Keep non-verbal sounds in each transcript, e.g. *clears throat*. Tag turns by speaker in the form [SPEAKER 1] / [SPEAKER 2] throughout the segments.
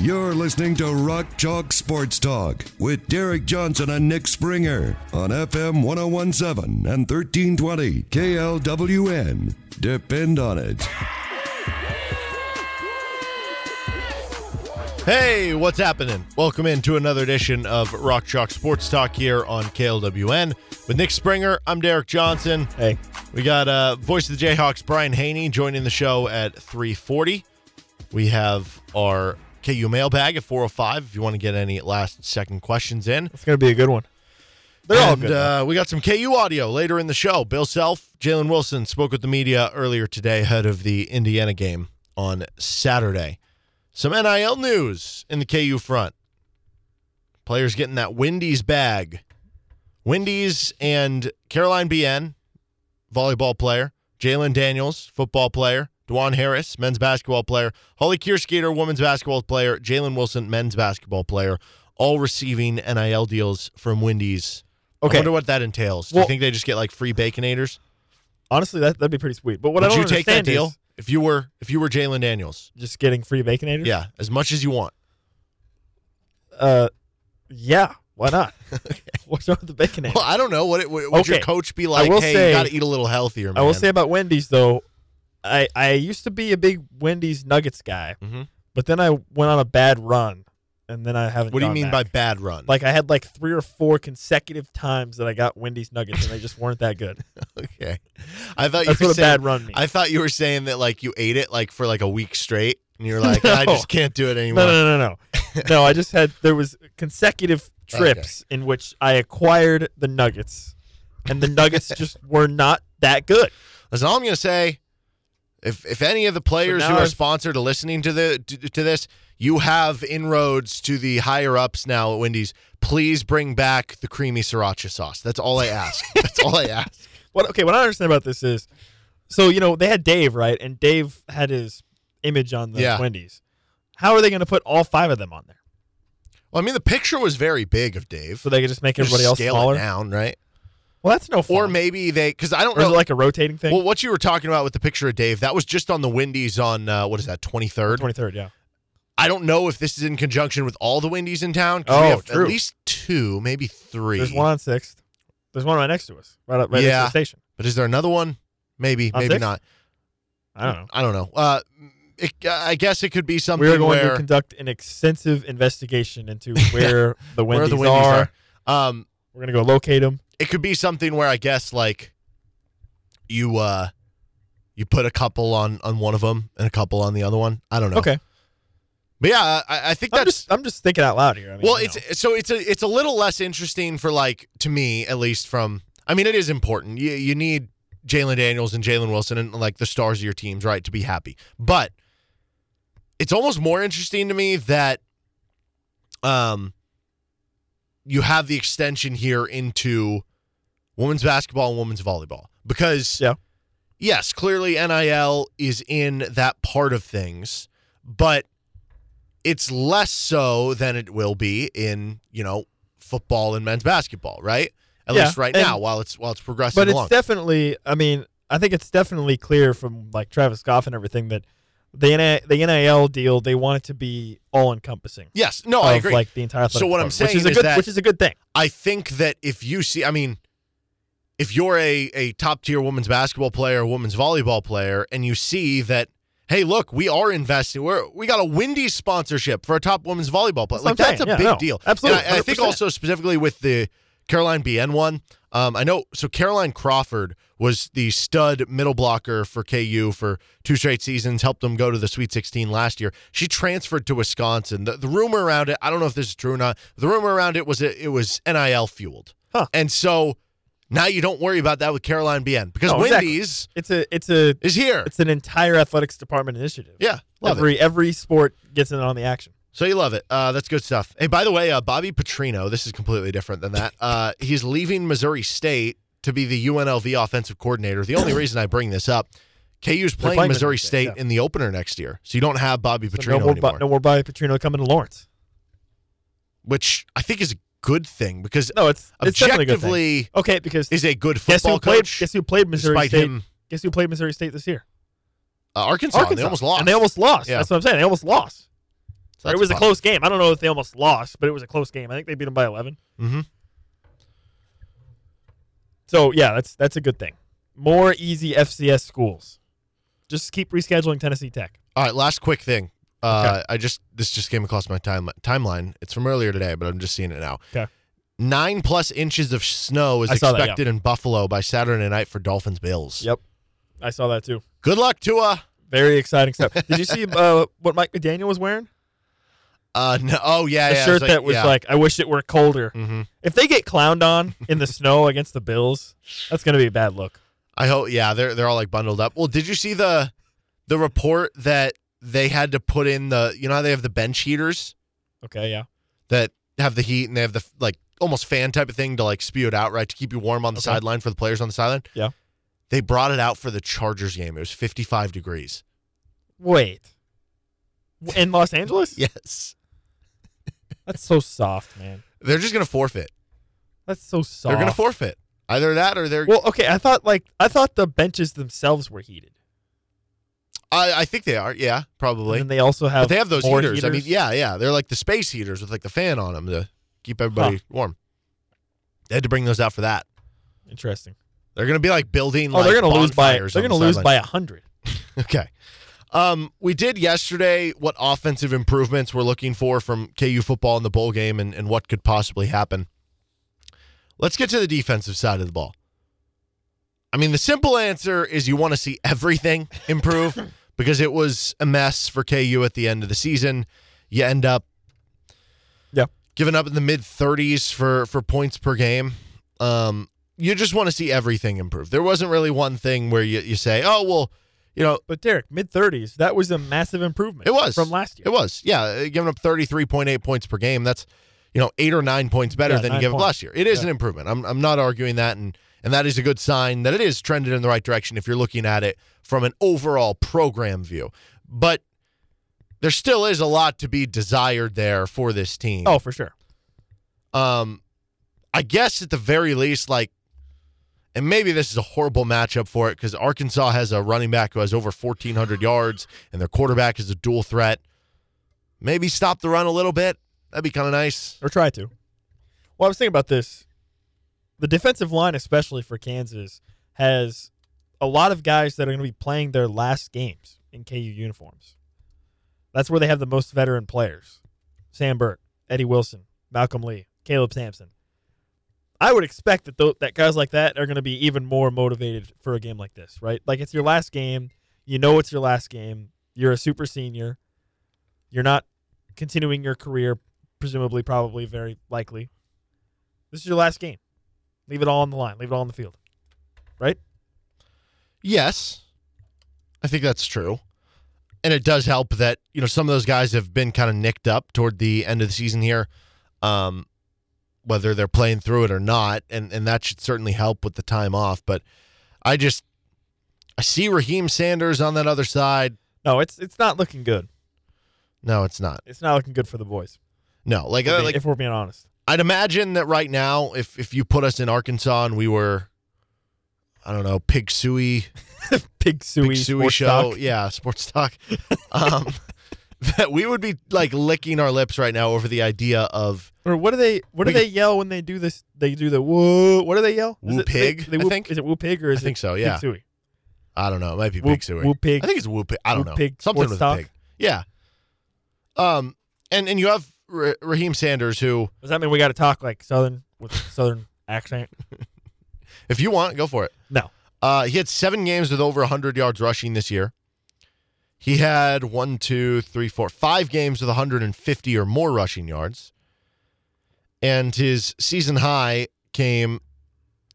[SPEAKER 1] You're listening to Rock Chalk Sports Talk with Derek Johnson and Nick Springer on FM 1017 and 1320 KLWN. Depend on it.
[SPEAKER 2] Hey, what's happening? Welcome into another edition of Rock Chalk Sports Talk here on KLWN with Nick Springer. I'm Derek Johnson.
[SPEAKER 3] Hey.
[SPEAKER 2] We got uh, voice of the Jayhawks, Brian Haney, joining the show at 3:40. We have our KU mailbag at 4:05. If you want to get any last second questions in,
[SPEAKER 3] It's going to be a good one. They're all good.
[SPEAKER 2] Uh, we got some KU audio later in the show. Bill Self, Jalen Wilson spoke with the media earlier today ahead of the Indiana game on Saturday. Some NIL news in the KU front. Players getting that Wendy's bag. Wendy's and Caroline Bien, volleyball player. Jalon Daniels, football player. Dajuan Harris, men's basketball player. Holly Kersgieter, women's basketball player. Jalen Wilson, men's basketball player. All receiving NIL deals from Wendy's. Okay. I
[SPEAKER 3] Okay.
[SPEAKER 2] wonder what that entails. Do
[SPEAKER 3] Well-
[SPEAKER 2] you think they just get like free baconators?
[SPEAKER 3] Honestly, that, that'd be pretty sweet. But what I
[SPEAKER 2] Would
[SPEAKER 3] don't
[SPEAKER 2] you take that deal if you were if you were Jalon Daniels?
[SPEAKER 3] just getting free baconators?
[SPEAKER 2] Yeah, as much as you want.
[SPEAKER 3] Uh, yeah. Why not? *laughs* *laughs* What's wrong with the baconator?
[SPEAKER 2] Well, I don't know. What it, would would your coach be like? Hey,
[SPEAKER 3] say-
[SPEAKER 2] you got to eat a little healthier, man.
[SPEAKER 3] I will say about Wendy's though, I I used to be a big Wendy's Nuggets guy,
[SPEAKER 2] Mhm.
[SPEAKER 3] but then I went on a bad run, and then I haven't.
[SPEAKER 2] What do you mean
[SPEAKER 3] back.
[SPEAKER 2] by bad run?
[SPEAKER 3] Like I had like three or four consecutive times that I got Wendy's Nuggets, and they just weren't that good. *laughs*
[SPEAKER 2] okay, I thought
[SPEAKER 3] That's
[SPEAKER 2] you were
[SPEAKER 3] what a
[SPEAKER 2] saying,
[SPEAKER 3] bad run means.
[SPEAKER 2] I thought you were saying that like you ate it like for like a week straight, and you're like, I *laughs* just can't do it anymore.
[SPEAKER 3] No, no, no, no. *laughs* no, I just had there was consecutive trips in which I acquired the Nuggets, and the Nuggets just were not that good.
[SPEAKER 2] That's all I'm gonna say. If if any of the players who are
[SPEAKER 3] I've-
[SPEAKER 2] sponsored are listening to the to, to this, you have inroads to the higher ups now at Wendy's. Please bring back the creamy sriracha sauce. That's all I ask. *laughs* That's all I ask.
[SPEAKER 3] What? Okay, what I understand about this is, so you know they had Dave right, and Dave had his image on the
[SPEAKER 2] Yeah.
[SPEAKER 3] Wendy's. How are they going to put all five of them on there
[SPEAKER 2] Well, I mean, the picture was very big of Dave.
[SPEAKER 3] so they could just make
[SPEAKER 2] Just
[SPEAKER 3] everybody else
[SPEAKER 2] scale
[SPEAKER 3] smaller?
[SPEAKER 2] down, right?
[SPEAKER 3] Well, that's no fun.
[SPEAKER 2] Or maybe they because I don't
[SPEAKER 3] Or is
[SPEAKER 2] know.
[SPEAKER 3] it like a rotating thing?
[SPEAKER 2] well, what you were talking about with the picture of Dave, that was just on the Wendy's on uh, what is that, twenty third?
[SPEAKER 3] Twenty third, yeah.
[SPEAKER 2] I don't know if this is in conjunction with all the Wendy's in town.
[SPEAKER 3] Oh,
[SPEAKER 2] we have
[SPEAKER 3] true.
[SPEAKER 2] at least two, maybe three.
[SPEAKER 3] There's one on Sixth. There's one right next to us, right, up, right
[SPEAKER 2] Yeah.
[SPEAKER 3] next to the station.
[SPEAKER 2] but is there another one? Maybe,
[SPEAKER 3] On
[SPEAKER 2] maybe
[SPEAKER 3] Sixth?
[SPEAKER 2] not.
[SPEAKER 3] I don't know.
[SPEAKER 2] I don't know. Uh, it, I guess it could be something
[SPEAKER 3] We are going
[SPEAKER 2] where
[SPEAKER 3] to conduct an extensive investigation into *laughs* where the
[SPEAKER 2] where the Wendy's
[SPEAKER 3] are.
[SPEAKER 2] are. Um,
[SPEAKER 3] We're going to go locate them.
[SPEAKER 2] It could be something where I guess like you uh you put a couple on on one of them and a couple on the other one. I don't know.
[SPEAKER 3] Okay.
[SPEAKER 2] but yeah, I, I think
[SPEAKER 3] I'm
[SPEAKER 2] that's
[SPEAKER 3] just I'm just thinking out loud here. I mean,
[SPEAKER 2] well.
[SPEAKER 3] you
[SPEAKER 2] It's
[SPEAKER 3] know.
[SPEAKER 2] so it's a it's a little less interesting for like to me at least. From I mean, it is important. You you need Jalon Daniels and Jalen Wilson and like the stars of your teams, right, to be happy. But it's almost more interesting to me that um you have the extension here into women's basketball and women's volleyball because
[SPEAKER 3] Yeah.
[SPEAKER 2] yes clearly nil is in that part of things but it's less so than it will be in you know football and men's basketball right at
[SPEAKER 3] Yeah,
[SPEAKER 2] least right
[SPEAKER 3] and-
[SPEAKER 2] now while it's while it's progressing
[SPEAKER 3] but it's
[SPEAKER 2] along
[SPEAKER 3] definitely. I mean, I think it's definitely clear from like Travis Goff and everything that the NA, the NIL deal they want it to be all encompassing.
[SPEAKER 2] yes no i agree
[SPEAKER 3] like the entire.
[SPEAKER 2] So what I'm saying
[SPEAKER 3] which is, a
[SPEAKER 2] is
[SPEAKER 3] good,
[SPEAKER 2] that-
[SPEAKER 3] which is a good thing.
[SPEAKER 2] I think that if you see, I mean, if you're a, a top tier women's basketball player, women's volleyball player, and you see that, hey, look, we are investing. We're we got a Wendy's sponsorship for a top women's volleyball player.
[SPEAKER 3] That's
[SPEAKER 2] Like
[SPEAKER 3] what I'm
[SPEAKER 2] a.
[SPEAKER 3] Yeah,
[SPEAKER 2] big
[SPEAKER 3] no,
[SPEAKER 2] deal.
[SPEAKER 3] absolutely,
[SPEAKER 2] And I, I think also specifically with the Caroline Bien one. Um, I know. So Caroline Crawford was the stud middle blocker for KU for two straight seasons. Helped them go to the Sweet 16 last year. She transferred to Wisconsin. The, the rumor around it, I don't know if this is true or not. The rumor around it was it, it was NIL fueled.
[SPEAKER 3] Huh.
[SPEAKER 2] And so now you don't worry about that with Caroline Bien because
[SPEAKER 3] No, exactly.
[SPEAKER 2] Wendy's
[SPEAKER 3] It's a it's a
[SPEAKER 2] is here.
[SPEAKER 3] it's an entire athletics department initiative.
[SPEAKER 2] Yeah, love
[SPEAKER 3] every every sport gets in on the action.
[SPEAKER 2] So you love it. Uh, that's good stuff. Hey, by the way, uh, Bobby Petrino, this is completely different than that. Uh, he's leaving Missouri State to be the UNLV offensive coordinator. The only *clears throat* reason I bring this up, KU's playing,
[SPEAKER 3] playing
[SPEAKER 2] Missouri State
[SPEAKER 3] State, yeah.
[SPEAKER 2] in the opener next year. So you don't have Bobby
[SPEAKER 3] So
[SPEAKER 2] Petrino
[SPEAKER 3] no more,
[SPEAKER 2] anymore,
[SPEAKER 3] no more Bobby Petrino coming to Lawrence.
[SPEAKER 2] which I think is a good thing because
[SPEAKER 3] No, it's it's good thing.
[SPEAKER 2] objectively
[SPEAKER 3] Okay, because
[SPEAKER 2] is a good
[SPEAKER 3] guess
[SPEAKER 2] football
[SPEAKER 3] who played?
[SPEAKER 2] coach.
[SPEAKER 3] Guess who played Missouri State?
[SPEAKER 2] him,
[SPEAKER 3] Guess who played Missouri State this year?
[SPEAKER 2] uh, Arkansas, They almost lost.
[SPEAKER 3] And they almost lost.
[SPEAKER 2] Yeah.
[SPEAKER 3] That's what I'm saying. They almost lost.
[SPEAKER 2] So
[SPEAKER 3] it was a close game. I don't know if they almost lost, but it was a close game. I think they beat them by 11.
[SPEAKER 2] Mhm.
[SPEAKER 3] So yeah, that's that's a good thing. More easy FCS schools. Just keep rescheduling Tennessee Tech.
[SPEAKER 2] All right, last quick thing. Uh, I just this just came across my time timeline. It's from earlier today, but I'm just seeing it now.
[SPEAKER 3] Okay.
[SPEAKER 2] Nine plus inches of snow is
[SPEAKER 3] I saw that, yeah.
[SPEAKER 2] expected in Buffalo by Saturday night for Dolphins Bills.
[SPEAKER 3] Yep. I saw that too.
[SPEAKER 2] Good luck, Tua.
[SPEAKER 3] Very exciting stuff. Did you see *laughs* uh, what Mike McDaniel was wearing?
[SPEAKER 2] Uh, no, oh yeah,
[SPEAKER 3] A
[SPEAKER 2] yeah.
[SPEAKER 3] shirt
[SPEAKER 2] it's
[SPEAKER 3] that was
[SPEAKER 2] yeah.
[SPEAKER 3] like, "I wish it were colder."
[SPEAKER 2] Mhm.
[SPEAKER 3] If they get clowned on in the snow *laughs* against the Bills, that's going to be a bad look.
[SPEAKER 2] I hope. Yeah, they're they're all like bundled up. Well, did you see the the report that they had to put in the? You know how they have the bench heaters
[SPEAKER 3] Okay, yeah.
[SPEAKER 2] that have the heat and they have the like almost fan type of thing to like spew it out right to keep you warm on the
[SPEAKER 3] Okay.
[SPEAKER 2] sideline for the players on the sideline.
[SPEAKER 3] Yeah.
[SPEAKER 2] They brought it out for the Chargers game. It was 55 degrees.
[SPEAKER 3] Wait. In Los Angeles?
[SPEAKER 2] Yes.
[SPEAKER 3] That's so soft, man.
[SPEAKER 2] They're just going to forfeit.
[SPEAKER 3] That's so soft.
[SPEAKER 2] They're going to forfeit. Either that or they're.
[SPEAKER 3] Well, okay. I thought like I thought the benches themselves were heated.
[SPEAKER 2] I, I think they are. Yeah, probably.
[SPEAKER 3] And they also have
[SPEAKER 2] But they have those
[SPEAKER 3] more
[SPEAKER 2] heaters. I mean, yeah, yeah. They're like the space heaters with like the fan on them to keep everybody warm. They had to bring those out for that.
[SPEAKER 3] Interesting.
[SPEAKER 2] They're going to be like building.
[SPEAKER 3] Oh,
[SPEAKER 2] like,
[SPEAKER 3] they're gonna lose by they're gonna
[SPEAKER 2] the
[SPEAKER 3] lose
[SPEAKER 2] sideline.
[SPEAKER 3] by a hundred. *laughs*
[SPEAKER 2] Okay. Um, we did yesterday what offensive improvements we're looking for from KU football in the bowl game and, and what could possibly happen. Let's get to the defensive side of the ball. I mean, the simple answer is you want to see everything improve *laughs* because it was a mess for KU at the end of the season. You end up
[SPEAKER 3] Yeah.
[SPEAKER 2] giving up in the mid 30s for for points per game. Um, you just want to see everything improve. There wasn't really one thing where you, you say, oh, well, you know,
[SPEAKER 3] But Derek, mid thirties, that was a massive improvement.
[SPEAKER 2] it was
[SPEAKER 3] from last year.
[SPEAKER 2] It was, yeah, uh, giving up thirty three point eight points per game. That's you know eight or nine points better
[SPEAKER 3] Yeah,
[SPEAKER 2] than you gave up last year. It is
[SPEAKER 3] Yeah.
[SPEAKER 2] an improvement. I'm I'm not arguing that, and and that is a good sign that it is trended in the right direction if you're looking at it from an overall program view. But there still is a lot to be desired there for this team.
[SPEAKER 3] Oh, for sure.
[SPEAKER 2] Um, I guess at the very least, like, and maybe this is a horrible matchup for it because Arkansas has a running back who has over 1,400 yards and their quarterback is a dual threat. Maybe stop the run a little bit. That'd be kind of nice.
[SPEAKER 3] Or try to. Well, I was thinking about this. The defensive line, especially for Kansas, has a lot of guys that are going to be playing their last games in KU uniforms. That's where they have the most veteran players. Sam Burke, Eddie Wilson, Malcolm Lee, Caleb Sampson. I would expect that th- that guys like that are going to be even more motivated for a game like this, right? Like it's your last game. You know it's your last game. You're a super senior. You're not continuing your career, presumably, probably, very likely. This is your last game. Leave it all on the line. Leave it all on the field. Right?
[SPEAKER 2] Yes, I think that's true. And it does help that, you know, some of those guys have been kind of nicked up toward the end of the season here, um, whether they're playing through it or not. And, and that should certainly help with the time off. But I just, I see Raheim Sanders on that other side.
[SPEAKER 3] No, it's it's not looking good.
[SPEAKER 2] No, it's not.
[SPEAKER 3] It's not looking good for the boys.
[SPEAKER 2] No, like, uh, like
[SPEAKER 3] if we're being honest.
[SPEAKER 2] I'd imagine that right now, if if you put us in Arkansas and we were, I don't know, Pig Sooie, *laughs*
[SPEAKER 3] Pig Sooie,
[SPEAKER 2] Big Suey show,
[SPEAKER 3] talk.
[SPEAKER 2] yeah, sports talk, um, *laughs* that we would be like licking our lips right now over the idea of
[SPEAKER 3] Or what do they what do
[SPEAKER 2] We
[SPEAKER 3] they yell when they do this? They do the whoa. What do they yell? Is
[SPEAKER 2] Woo
[SPEAKER 3] it-
[SPEAKER 2] pig,
[SPEAKER 3] They, they
[SPEAKER 2] I
[SPEAKER 3] whoop-
[SPEAKER 2] think.
[SPEAKER 3] Is it woo pig or is
[SPEAKER 2] I
[SPEAKER 3] is
[SPEAKER 2] think
[SPEAKER 3] it
[SPEAKER 2] so,
[SPEAKER 3] Pig
[SPEAKER 2] yeah.
[SPEAKER 3] Suey?
[SPEAKER 2] I don't know, it might be
[SPEAKER 3] Woo,
[SPEAKER 2] Pig Sooie.
[SPEAKER 3] woo pig.
[SPEAKER 2] I think it's Woo Pig. I don't
[SPEAKER 3] Woo
[SPEAKER 2] know,
[SPEAKER 3] pig
[SPEAKER 2] something with
[SPEAKER 3] talk?
[SPEAKER 2] pig. Yeah. Um, and and you have Ra- Raheim Sanders, who,
[SPEAKER 3] Does that mean we got to talk like southern with southern *laughs* accent?
[SPEAKER 2] if you want, go for it.
[SPEAKER 3] No.
[SPEAKER 2] Uh, he had seven games with over 100 yards rushing this year. He had one, two, three, four, five games with 150 or more rushing yards. And his season high came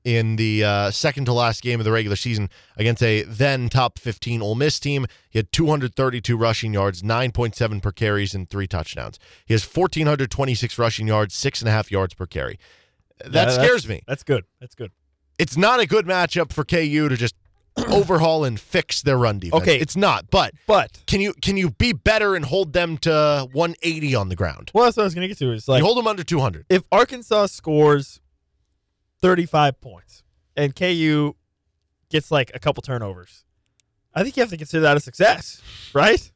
[SPEAKER 2] in the uh, second to last game of the regular season against a then top 15 Ole Miss team. He had 232 rushing yards, 9.7 per carries, and three touchdowns. He has 1,426 rushing yards, six and a half yards per carry. That
[SPEAKER 3] Yeah,
[SPEAKER 2] scares me.
[SPEAKER 3] That's good. That's good.
[SPEAKER 2] It's not a good matchup for KU to just *clears throat* overhaul and fix their run defense.
[SPEAKER 3] Okay.
[SPEAKER 2] it's not. But
[SPEAKER 3] But
[SPEAKER 2] can you can you be better and hold them to 180 on the ground?
[SPEAKER 3] well, that's what I was going to get to. Is like
[SPEAKER 2] you hold them under 200.
[SPEAKER 3] if Arkansas scores 35 points and KU gets like a couple turnovers, I think you have to consider that a success, right?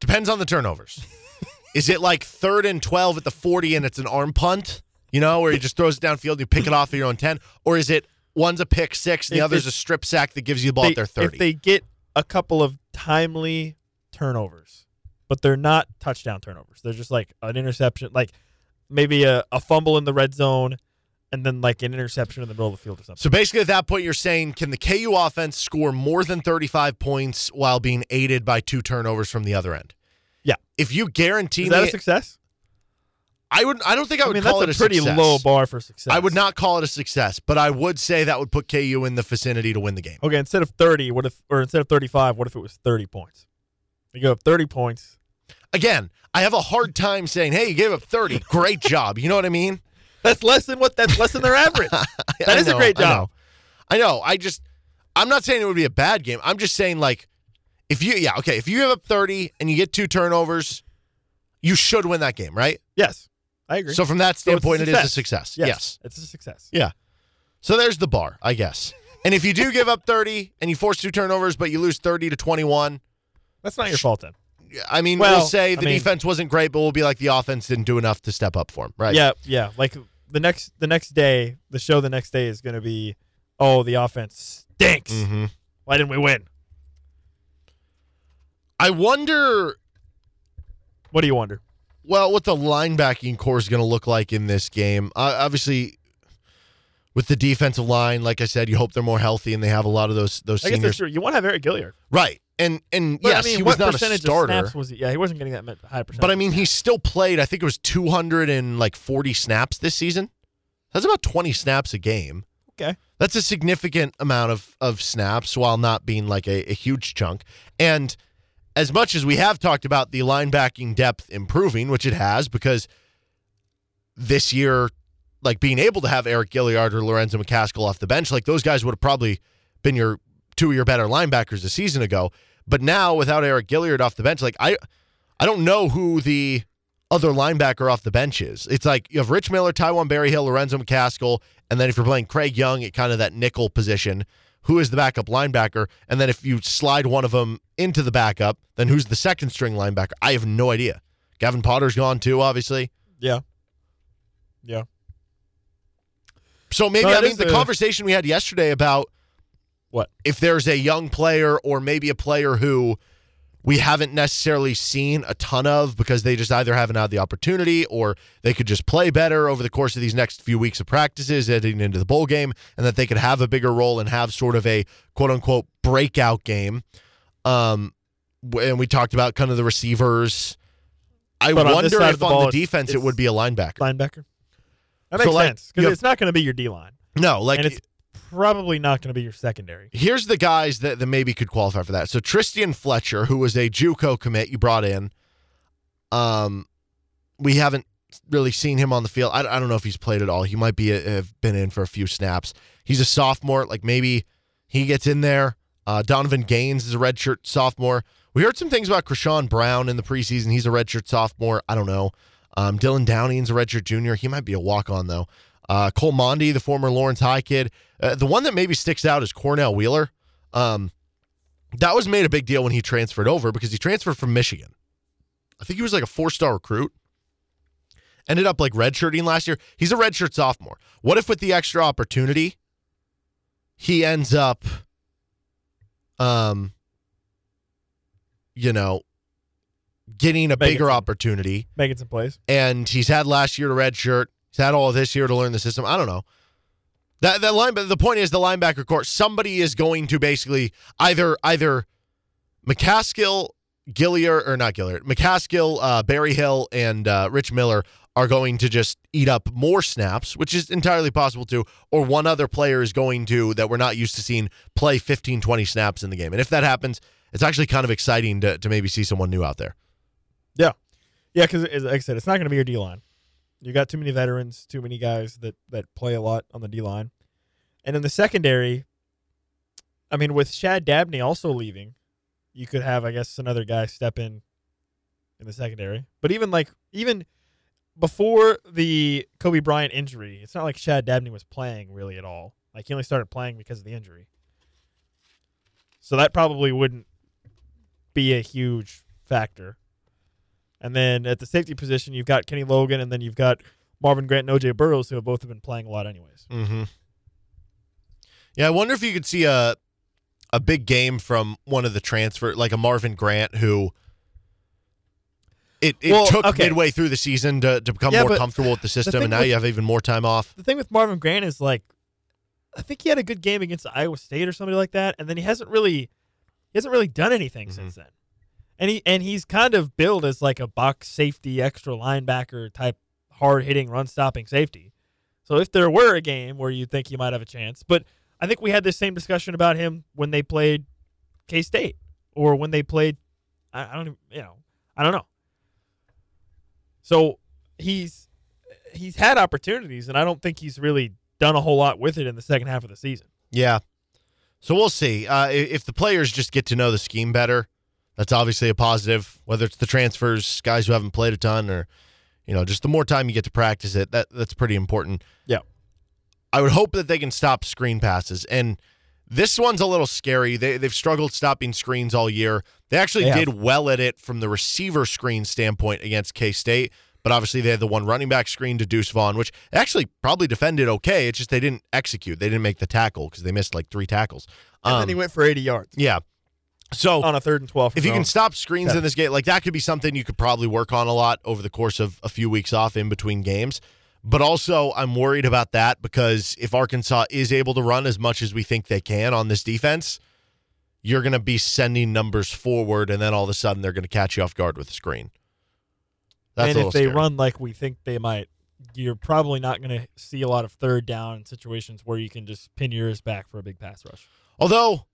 [SPEAKER 2] Depends on the turnovers. *laughs* Is it like third and 12 at the 40 and it's an arm punt, you know, where he just throws it downfield, you pick it off at your own 10? Or is it one's a pick six, and the
[SPEAKER 3] If
[SPEAKER 2] other's a strip sack that gives you the ball
[SPEAKER 3] They-
[SPEAKER 2] at their 30?
[SPEAKER 3] If they get a couple of timely turnovers, but they're not touchdown turnovers. They're just like an interception, like maybe a, a fumble in the red zone and then like an interception in the middle of the field or something.
[SPEAKER 2] so basically, at that point, you're saying can the KU offense score more than 35 points while being aided by two turnovers from the other end?
[SPEAKER 3] Yeah.
[SPEAKER 2] If you guarantee
[SPEAKER 3] Is that
[SPEAKER 2] me,
[SPEAKER 3] a success?
[SPEAKER 2] I would. I don't think I
[SPEAKER 3] I
[SPEAKER 2] would
[SPEAKER 3] mean,
[SPEAKER 2] call it
[SPEAKER 3] a pretty
[SPEAKER 2] success.
[SPEAKER 3] low bar for success.
[SPEAKER 2] I would not call it a success, but I would say that would put KU in the vicinity to win the game.
[SPEAKER 3] Okay, instead of 30, what if or instead of 35, what if it was 30 points? You go up 30 points.
[SPEAKER 2] Again, I have a hard time saying, "Hey, you gave up 30. Great *laughs* job." You know what I mean?
[SPEAKER 3] That's less than what that's less than their average. *laughs*
[SPEAKER 2] That
[SPEAKER 3] That is a great job.
[SPEAKER 2] I know. I know. I just I'm not saying it would be a bad game. I'm just saying like if you yeah, okay, if you give up 30 and you get two turnovers, you should win that game, right?
[SPEAKER 3] Yes. I agree.
[SPEAKER 2] So from that
[SPEAKER 3] So
[SPEAKER 2] standpoint it is a
[SPEAKER 3] success. yes,
[SPEAKER 2] yes.
[SPEAKER 3] It's a success.
[SPEAKER 2] Yeah. So there's the bar, I guess. And if you do give up 30 and you force two turnovers but you lose 30 to 21,
[SPEAKER 3] That's not your fault then.
[SPEAKER 2] I mean,
[SPEAKER 3] Well,
[SPEAKER 2] we'll say
[SPEAKER 3] I
[SPEAKER 2] the
[SPEAKER 3] mean-
[SPEAKER 2] defense wasn't great, but we'll be like the offense didn't do enough to step up for him, right?
[SPEAKER 3] Yeah, yeah. Like the next the next day, the show the next day is going to be oh, the offense stinks.
[SPEAKER 2] hmm
[SPEAKER 3] Why didn't we win?
[SPEAKER 2] I wonder
[SPEAKER 3] What do you wonder?
[SPEAKER 2] Well, what the linebacking corps is going to look like in this game. Uh, obviously, with the defensive line, like I said, you hope they're more healthy and they have a lot of those those
[SPEAKER 3] I guess that's
[SPEAKER 2] seniors.
[SPEAKER 3] true. You want to have Eriq Gilyard.
[SPEAKER 2] Right. And and
[SPEAKER 3] But,
[SPEAKER 2] yes,
[SPEAKER 3] I mean,
[SPEAKER 2] he was not a starter.
[SPEAKER 3] was he? Yeah, he wasn't getting that high percentage.
[SPEAKER 2] But I mean, he still played. I think it was 200 and like 40 snaps this season. That's about 20 snaps a game.
[SPEAKER 3] okay.
[SPEAKER 2] That's a significant amount of of snaps while not being like a, a huge chunk. And as much as we have talked about the linebacking depth improving, which it has, because this year, like being able to have Eriq Gilyard or Lorenzo McCaskill off the bench, like those guys would have probably been your two of your better linebackers a season ago. But now without Eriq Gilyard off the bench, like I I don't know who the other linebacker off the bench is. It's like you have Rich Miller, Taiwan Berryhill, Lorenzo McCaskill, and then if you're playing Craig Young at kind of that nickel position, who is the backup linebacker? And then if you slide one of them into the backup, then who's the second string linebacker? I have no idea. Gavin Potter's gone too, obviously.
[SPEAKER 3] Yeah. Yeah.
[SPEAKER 2] So maybe
[SPEAKER 3] No,
[SPEAKER 2] I mean the
[SPEAKER 3] a-
[SPEAKER 2] conversation we had yesterday about
[SPEAKER 3] What?
[SPEAKER 2] if there's a young player or maybe a player who we haven't necessarily seen a ton of because they just either haven't had the opportunity or they could just play better over the course of these next few weeks of practices heading into the bowl game and that they could have a bigger role and have sort of a quote unquote breakout game. Um and we talked about kind of the receivers. I
[SPEAKER 3] But
[SPEAKER 2] wonder
[SPEAKER 3] of
[SPEAKER 2] if
[SPEAKER 3] the
[SPEAKER 2] on the defense it would be a linebacker.
[SPEAKER 3] Linebacker. That
[SPEAKER 2] So,
[SPEAKER 3] makes
[SPEAKER 2] like,
[SPEAKER 3] sense because it's not going to be your D line,
[SPEAKER 2] No, like
[SPEAKER 3] and it's probably not going to be your secondary.
[SPEAKER 2] here's the guys that, that maybe could qualify for that. So Tristan Fletcher, who was a JUCO commit, you brought in. Um, we haven't really seen him on the field. I, I don't know if he's played at all. He might be have been in for a few snaps. He's a sophomore. Like maybe he gets in there. Uh, Donovan Gaines is a redshirt sophomore. We heard some things about Krishan Brown in the preseason. He's a redshirt sophomore. I don't know. Um, Dylan Downing's a redshirt junior. He might be a walk on though. Uh, Cole Mondi, the former Lawrence High kid. Uh, the one that maybe sticks out is Cornell Wheeler. Um, that was made a big deal when he transferred over because he transferred from Michigan. I think he was like a four star recruit. Ended up like redshirting last year. He's a redshirt sophomore. What if with the extra opportunity, he ends up, um, you know, getting a bigger opportunity
[SPEAKER 3] Making some plays.
[SPEAKER 2] and he's had last year to redshirt. He's had all this year to learn the system. I don't know. That that line, but the point is the linebacker court. Somebody is going to basically either either McCaskill, Gilyard or not Gilyard, McCaskill, uh, Berryhill, and uh, Rich Miller are going to just eat up more snaps, which is entirely possible too, or one other player is going to, that we're not used to seeing, play 15, 20 snaps in the game. And if that happens, it's actually kind of exciting to, to maybe see someone new out there.
[SPEAKER 3] Yeah, yeah. Because like I said, it's not going to be your D line. You got too many veterans, too many guys that that play a lot on the D line, and in the secondary. I mean, with Shad Dabney also leaving, you could have, I guess, another guy step in in the secondary. But even like even before the Kobe Bryant injury, it's not like Shad Dabney was playing really at all. Like he only started playing because of the injury. So that probably wouldn't be a huge factor. And then at the safety position, you've got Kenny Logan, and then you've got Marvin Grant and OJ Burroughs, who have both been playing a lot, anyways.
[SPEAKER 2] Mm-hmm. Yeah, I wonder if you could see a a big game from one of the transfer, like a Marvin Grant, who it, it
[SPEAKER 3] Well,
[SPEAKER 2] took
[SPEAKER 3] okay.
[SPEAKER 2] midway through the season to, to become
[SPEAKER 3] Yeah,
[SPEAKER 2] more comfortable with the system,
[SPEAKER 3] thing
[SPEAKER 2] and now
[SPEAKER 3] with-
[SPEAKER 2] you have even more time off.
[SPEAKER 3] The thing with Marvin Grant is like, I think he had a good game against Iowa State or somebody like that, and then he hasn't really, he hasn't really done anything
[SPEAKER 2] Mhm.
[SPEAKER 3] since then. And he and he's kind of billed as like a box safety, extra linebacker type, hard hitting, run stopping safety. So if there were a game where you think he might have a chance, but I think we had this same discussion about him when they played K State or when they played, I, I don't, even, you know, I don't know. So he's he's had opportunities, and I don't think he's really done a whole lot with it in the second half of the season.
[SPEAKER 2] Yeah. So we'll see. Uh, if the players just get to know the scheme better, that's obviously a positive. Whether it's the transfers, guys who haven't played a ton, or you know, just the more time you get to practice it, that that's pretty important.
[SPEAKER 3] Yeah.
[SPEAKER 2] I would hope that they can stop screen passes. And this one's a little scary. They they've struggled stopping screens all year. They actually
[SPEAKER 3] They have.
[SPEAKER 2] did well at it from the receiver screen standpoint against K State. But obviously they had the one running back screen to Deuce Vaughn, which actually probably defended okay. It's just they didn't execute. They didn't make the tackle because they missed like three tackles.
[SPEAKER 3] And
[SPEAKER 2] Um,
[SPEAKER 3] then he went for 80 yards
[SPEAKER 2] yeah. So
[SPEAKER 3] on a third and 12.
[SPEAKER 2] if you can stop screens
[SPEAKER 3] Yeah.
[SPEAKER 2] in this game, like that could be something you could probably work on a lot over the course of a few weeks off in between games. But also, I'm worried about that because if Arkansas is able to run as much as we think they can on this defense, you're going to be sending numbers forward, and then all of a sudden they're going to catch you off guard with a screen. That's
[SPEAKER 3] and if they
[SPEAKER 2] scary.
[SPEAKER 3] run like we think they might, you're probably not going to see a lot of third down situations where you can just pin yours back for a big pass rush.
[SPEAKER 2] Although,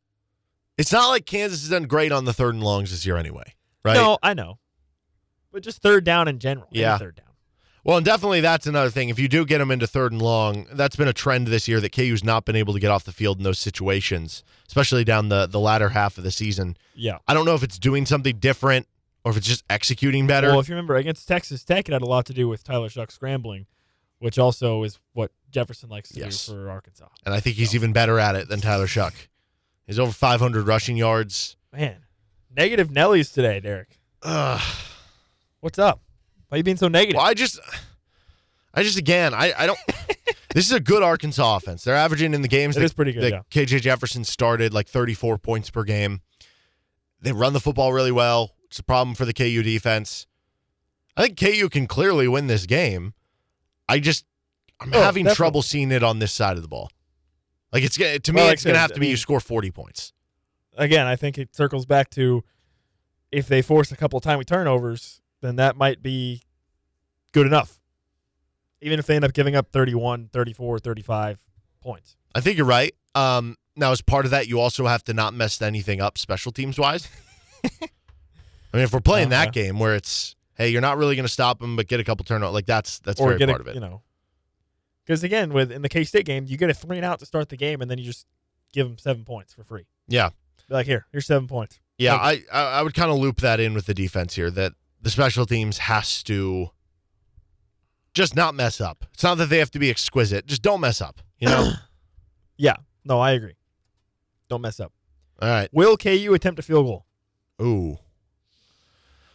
[SPEAKER 2] it's not like Kansas has done great on the third and longs this year anyway, right?
[SPEAKER 3] No, I know. But just third down in general.
[SPEAKER 2] Yeah.
[SPEAKER 3] Third down.
[SPEAKER 2] Well, and definitely that's another thing. If you do get them into third and long, that's been a trend this year that KU's not been able to get off the field in those situations, especially down the, the latter half of the season.
[SPEAKER 3] Yeah.
[SPEAKER 2] I don't know if it's doing something different or if it's just executing better.
[SPEAKER 3] Well, if you remember against Texas Tech, it had a lot to do with Tyler Shough scrambling, which also is what Jefferson likes to
[SPEAKER 2] Yes.
[SPEAKER 3] do for Arkansas.
[SPEAKER 2] and I think he's even better at it than Tyler Shough. He's over 500 rushing yards.
[SPEAKER 3] Man, negative Nellies today, Derek.
[SPEAKER 2] Ugh.
[SPEAKER 3] What's up? Why are you being so negative?
[SPEAKER 2] Well, I just, I just again, I, I don't. *laughs* this is a good Arkansas offense. They're averaging in the games
[SPEAKER 3] It
[SPEAKER 2] that,
[SPEAKER 3] is pretty good,
[SPEAKER 2] that
[SPEAKER 3] yeah.
[SPEAKER 2] KJ Jefferson started like 34 points per game. They run the football really well. It's a problem for the KU defense. I think KU can clearly win this game. I just, I'm
[SPEAKER 3] Oh,
[SPEAKER 2] having
[SPEAKER 3] definitely.
[SPEAKER 2] trouble seeing it on this side of the ball. Like it's to me,
[SPEAKER 3] Well,
[SPEAKER 2] it's gonna have to be you score 40 points.
[SPEAKER 3] Again, I think it circles back to if they force a couple of timely turnovers, then that might be good enough. Even if they end up giving up 31, 34, 35 points.
[SPEAKER 2] I think you're right. Um, now, as part of that, you also have to not mess anything up special teams wise. *laughs* I mean, if we're playing
[SPEAKER 3] Oh,
[SPEAKER 2] that
[SPEAKER 3] yeah.
[SPEAKER 2] game where it's, hey, you're not really going to stop them, but get a couple turnovers, like that's that's
[SPEAKER 3] or
[SPEAKER 2] very part
[SPEAKER 3] a,
[SPEAKER 2] of it.
[SPEAKER 3] you know. Because again, with in the K State game, you get a three and out to start the game, and then you just give them seven points for free.
[SPEAKER 2] Yeah,
[SPEAKER 3] Be like, here, here's seven points.
[SPEAKER 2] yeah. I I I would kind of loop that in with the defense here that the special teams has to just not mess up. It's not that they have to be exquisite, just don't mess up. You know. *coughs*
[SPEAKER 3] Yeah, no, I agree. Don't mess up.
[SPEAKER 2] All right.
[SPEAKER 3] Will KU attempt a field goal?
[SPEAKER 2] Ooh.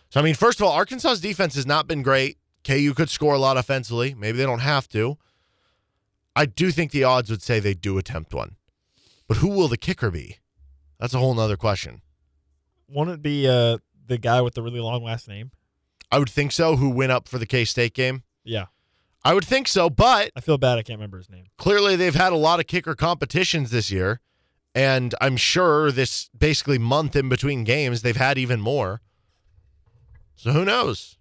[SPEAKER 2] So I mean, first of all, Arkansas's defense has not been great. KU could score a lot offensively. Maybe they don't have to. I do think the odds would say they do attempt one. But who will the kicker be? That's a whole nother question.
[SPEAKER 3] Won't it be uh, the guy with the really long last name?
[SPEAKER 2] I would think so. Who went up for the K State game?
[SPEAKER 3] Yeah,
[SPEAKER 2] I would think so, but
[SPEAKER 3] I feel bad. I can't remember his name.
[SPEAKER 2] clearly they've had a lot of kicker competitions this year. And I'm sure this basically month in between games, they've had even more. So who knows?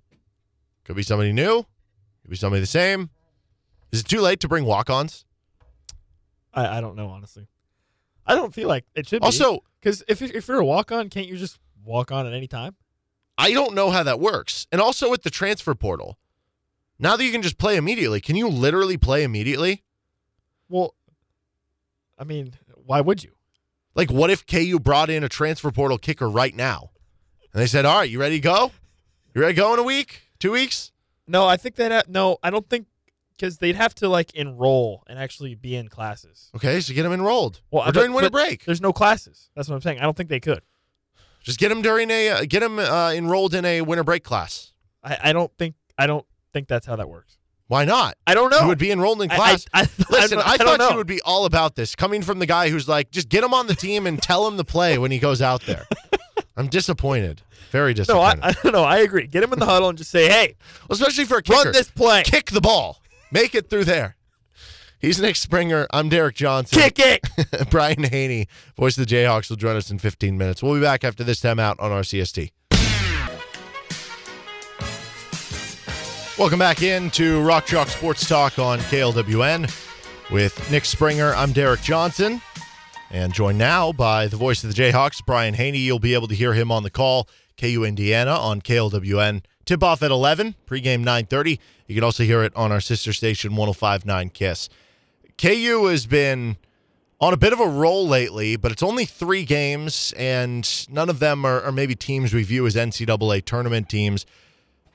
[SPEAKER 2] Could be somebody new. Could be somebody the same. Is it too late to bring walk-ons?
[SPEAKER 3] I, I don't know honestly. I don't feel like it should.
[SPEAKER 2] Also,
[SPEAKER 3] because if if you're a walk on, can't you just walk on at any time?
[SPEAKER 2] I don't know how that works. And also with the transfer portal, now that you can just play immediately, can you literally play immediately?
[SPEAKER 3] Well, I mean, why would you?
[SPEAKER 2] Like, what if KU brought in a transfer portal kicker right now? And they said, all right, you ready to go? You ready to go in a week? Two weeks?
[SPEAKER 3] No, I think that uh, no, I don't think because they'd have to like enroll and actually be in classes.
[SPEAKER 2] Okay, so get them enrolled.
[SPEAKER 3] Well, but-
[SPEAKER 2] during winter break.
[SPEAKER 3] There's no classes. That's what I'm saying. I don't think they could.
[SPEAKER 2] Just get them during a uh, get them uh, enrolled in a winter break class.
[SPEAKER 3] I, I don't think I don't think that's how that works.
[SPEAKER 2] Why not?
[SPEAKER 3] I don't know.
[SPEAKER 2] You would be enrolled in class.
[SPEAKER 3] I, *laughs* I,
[SPEAKER 2] Listen,
[SPEAKER 3] I,
[SPEAKER 2] I,
[SPEAKER 3] don't
[SPEAKER 2] thought
[SPEAKER 3] know.
[SPEAKER 2] you would be all about this, coming from the guy who's like, just get him on the team and tell him to play when he goes out there. *laughs* I'm disappointed, very
[SPEAKER 3] No,
[SPEAKER 2] disappointed,
[SPEAKER 3] I, *laughs* I don't know. I agree. Get him in the huddle and just say, "Hey,
[SPEAKER 2] especially for a kicker.
[SPEAKER 3] run this play,
[SPEAKER 2] Kick the ball, make it through there. He's Nick Springer. I'm Derek Johnson.
[SPEAKER 3] kick it." *laughs*
[SPEAKER 2] Brian Haney, voice of the Jayhawks, will join us in 15 minutes. We'll be back after this time out on RCST. Welcome back into Rock Chalk Sports Talk on KLWN with Nick Springer. I'm Derek Johnson, and joined now by the voice of the Jayhawks, Brian Haney. You'll be able to hear him on the call, KU Indiana on KLWN. Tip off at 11, pregame 9:30. You can also hear it on our sister station 105.9 Kiss. KU has been on a bit of a roll lately, but it's only three games, and none of them are, are maybe teams we view as NCAA tournament teams.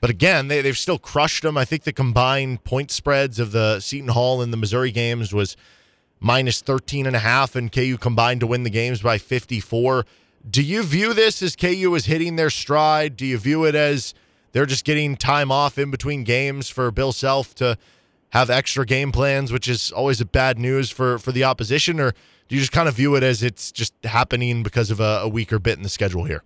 [SPEAKER 2] But again, they, they've still crushed them. I think the combined point spreads of the Seton Hall and the Missouri games was minus 13 and a half, and KU combined to win the games by 54. Do you view this as KU is hitting their stride? Do you view it as they're just getting time off in between games for Bill Self to have extra game plans, which is always a bad news for for the opposition, or do you just kind of view it as it's just happening because of a, a weaker bit in the schedule here?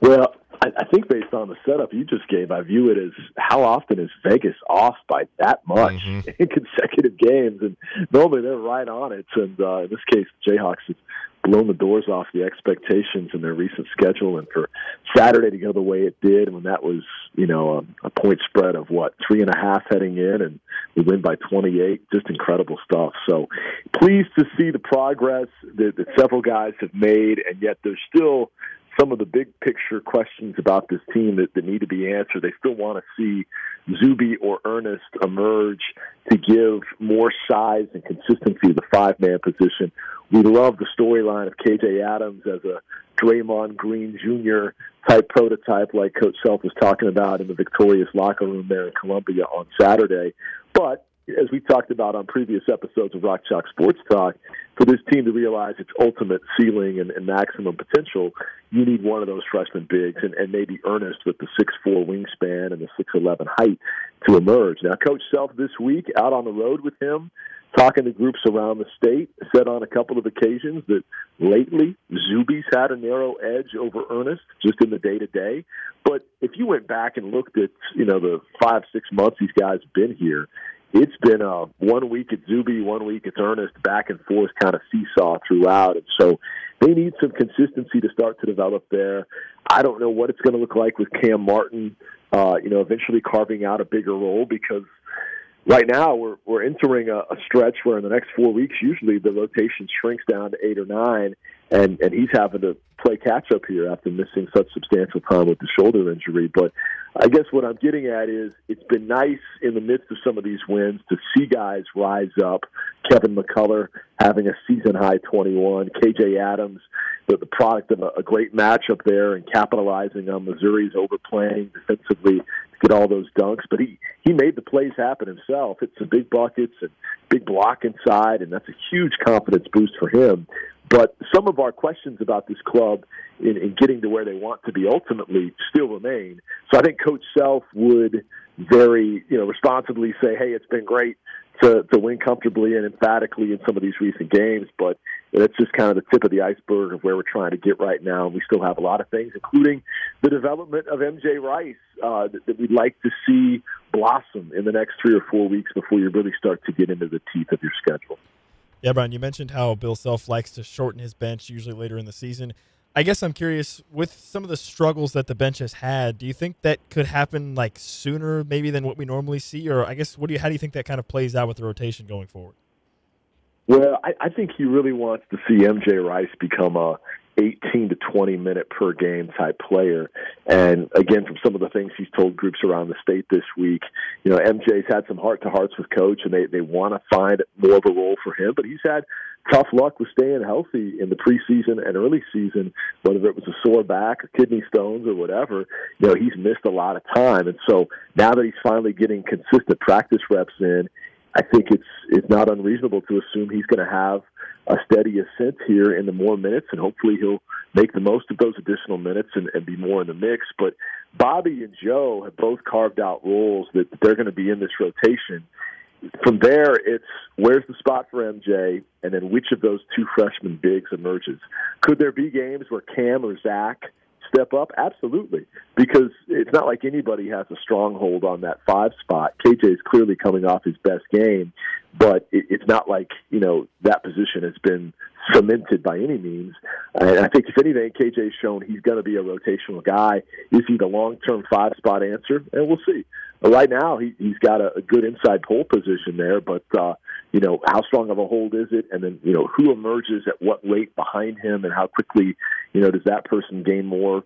[SPEAKER 4] Well, I, I think based on the setup you just gave, I view it as how often is Vegas off by that much
[SPEAKER 2] Mhm. *laughs*
[SPEAKER 4] in consecutive games, and normally they're right on it. And uh, in this case, Jayhawks have blown the doors off the expectations in their recent schedule, and for Saturday to go the way it did, when that was you know a, a point spread of what three and a half heading in, and we win by 28, just incredible stuff. So pleased to see the progress that, that several guys have made, and yet there's still some of the big picture questions about this team that, that need to be answered. They still want to see Zuby or Ernest emerge to give more size and consistency to the five man position. We love the storyline of KJ Adams as a Draymond Green Jr. type prototype, like Coach Self was talking about in the victorious locker room there in Columbia on Saturday. But as we talked about on previous episodes of Rock Chalk Sports Talk, for this team to realize its ultimate ceiling and, and maximum potential, you need one of those freshman bigs and, and maybe Ernest with the six four wingspan and the six eleven height to emerge. Now, Coach Self this week out on the road with him, talking to groups around the state, said on a couple of occasions that lately Zuby's had a narrow edge over Ernest just in the day to day. But if you went back and looked at you know the five six months these guys have been here, it's been uh, one week it's Zuby, one week it's Ernest, back and forth kind of seesaw throughout. And so they need some consistency to start to develop there. I don't know what it's going to look like with Cam Martin, uh, you know, eventually carving out a bigger role because right now we're we're entering a, a stretch where in the next four weeks usually the rotation shrinks down to eight or nine, and and he's having to play catch up here after missing such substantial time with the shoulder injury. But I guess what I'm getting at is it's been nice in the midst of some of these wins to see guys rise up. Kevin McCullar having a season high 21, KJ Adams, the, the product of a, a great matchup there and capitalizing on Missouri's overplaying defensively to get all those dunks. But he he made the plays happen himself. Hit some big buckets and big block inside, and that's a huge confidence boost for him. But some of our questions about this club in, in getting to where they want to be ultimately still remain. So I think Coach Self would very, you know, responsibly say, "Hey, it's been great to to win comfortably and emphatically in some of these recent games, but that's just kind of the tip of the iceberg of where we're trying to get right now. We still have a lot of things, including the development of MJ Rice, uh, that, that we'd like to see blossom in the next three or four weeks before you really start to get into the teeth of your schedule."
[SPEAKER 3] Yeah, Brian, you mentioned how Bill Self likes to shorten his bench usually later in the season. I guess I'm curious with some of the struggles that the bench has had. Do you think that could happen like sooner, maybe than what we normally see, or I guess what do you how do you think that kind of plays out with the rotation going forward?
[SPEAKER 4] Well, I, I think he really wants to see MJ Rice become a 18 to 20 minute per game type player. And again, from some of the things he's told groups around the state this week, you know, MJ's had some heart to hearts with coach and they, they want to find more of a role for him, but he's had tough luck with staying healthy in the preseason and early season, whether it was a sore back or kidney stones or whatever, you know, he's missed a lot of time. And so now that he's finally getting consistent practice reps in, I think it's it's not unreasonable to assume he's going to have a steady ascent here in the more minutes, and hopefully he'll make the most of those additional minutes and, and be more in the mix. But Bobby and Joe have both carved out roles that they're going to be in this rotation. From there, it's where's the spot for MJ, and then which of those two freshman bigs emerges. Could there be games where Cam or Zach step up? Absolutely, because it's not like anybody has a stronghold on that five spot. KJ is clearly coming off his best game, but it, it's not like you know that position has been cemented by any means. And I think if anything, KJ's shown he's going to be a rotational guy. Is he the long term five spot answer? And we'll see. Right now, he, he's got a, a good inside pole position there, but. uh you know, how strong of a hold is it? And then, you know, who emerges at what rate behind him and how quickly, you know, does that person gain more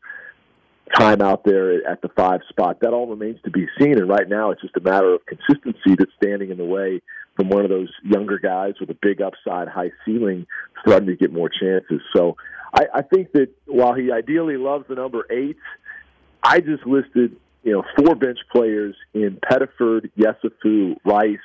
[SPEAKER 4] time out there at the five spot? That all remains to be seen. And right now, it's just a matter of consistency that's standing in the way from one of those younger guys with a big upside, high ceiling, starting to get more chances. So I, I think that while he ideally loves the number eight, I just listed, you know, four bench players in Pettiford, Yesufu, Rice,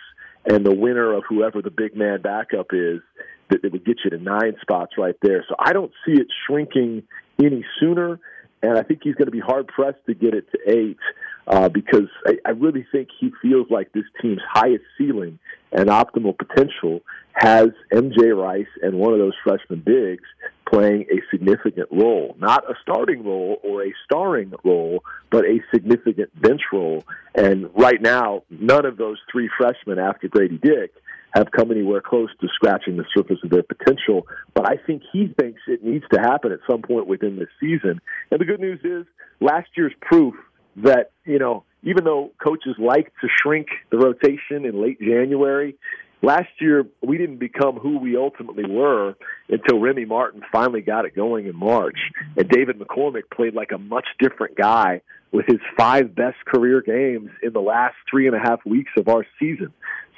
[SPEAKER 4] and the winner of whoever the big man backup is that, would get you to nine spots right there. So I don't see it shrinking any sooner, and I think he's going to be hard pressed to get it to eight uh, because I, I really think he feels like this team's highest ceiling and optimal potential has MJ Rice and one of those freshman bigs playing a significant role, not a starting role or a starring role, but a significant bench role. And right now, none of those three freshmen after Grady Dick have come anywhere close to scratching the surface of their potential. But I think he thinks it needs to happen at some point within this season. And the good news is, last year's proof that, you know, even though coaches like to shrink the rotation in late January, last year we didn't become who we ultimately were until Remy Martin finally got it going in March. And David McCormick played like a much different guy with his five best career games in the last three and a half weeks of our season.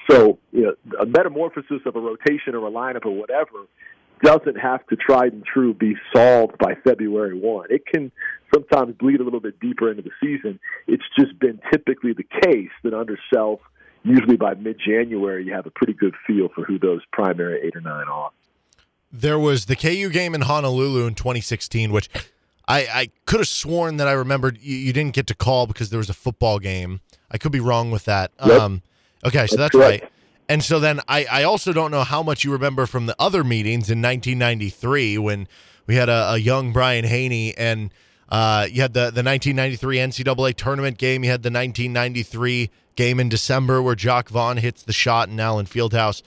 [SPEAKER 4] So, you know, a metamorphosis of a rotation or a lineup or whatever doesn't have to tried and true be solved by February 1. It can sometimes bleed a little bit deeper into the season. It's just been typically the case that under Self, usually by mid January, you have a pretty good feel for who those primary eight or nine are.
[SPEAKER 2] There was the KU game in Honolulu in 2016, which I, I could have sworn that I remembered you, you, didn't get to call because there was a football game. I could be wrong with that.
[SPEAKER 4] Yep.
[SPEAKER 2] Um, okay, so that's, that's right. And so then I, I also don't know how much you remember from the other meetings in 1993 when we had a, a young Brian Haney and uh, you had the, the 1993 NCAA tournament game. You had the 1993 game in December where Jacque Vaughn hits the shot in Allen Fieldhouse.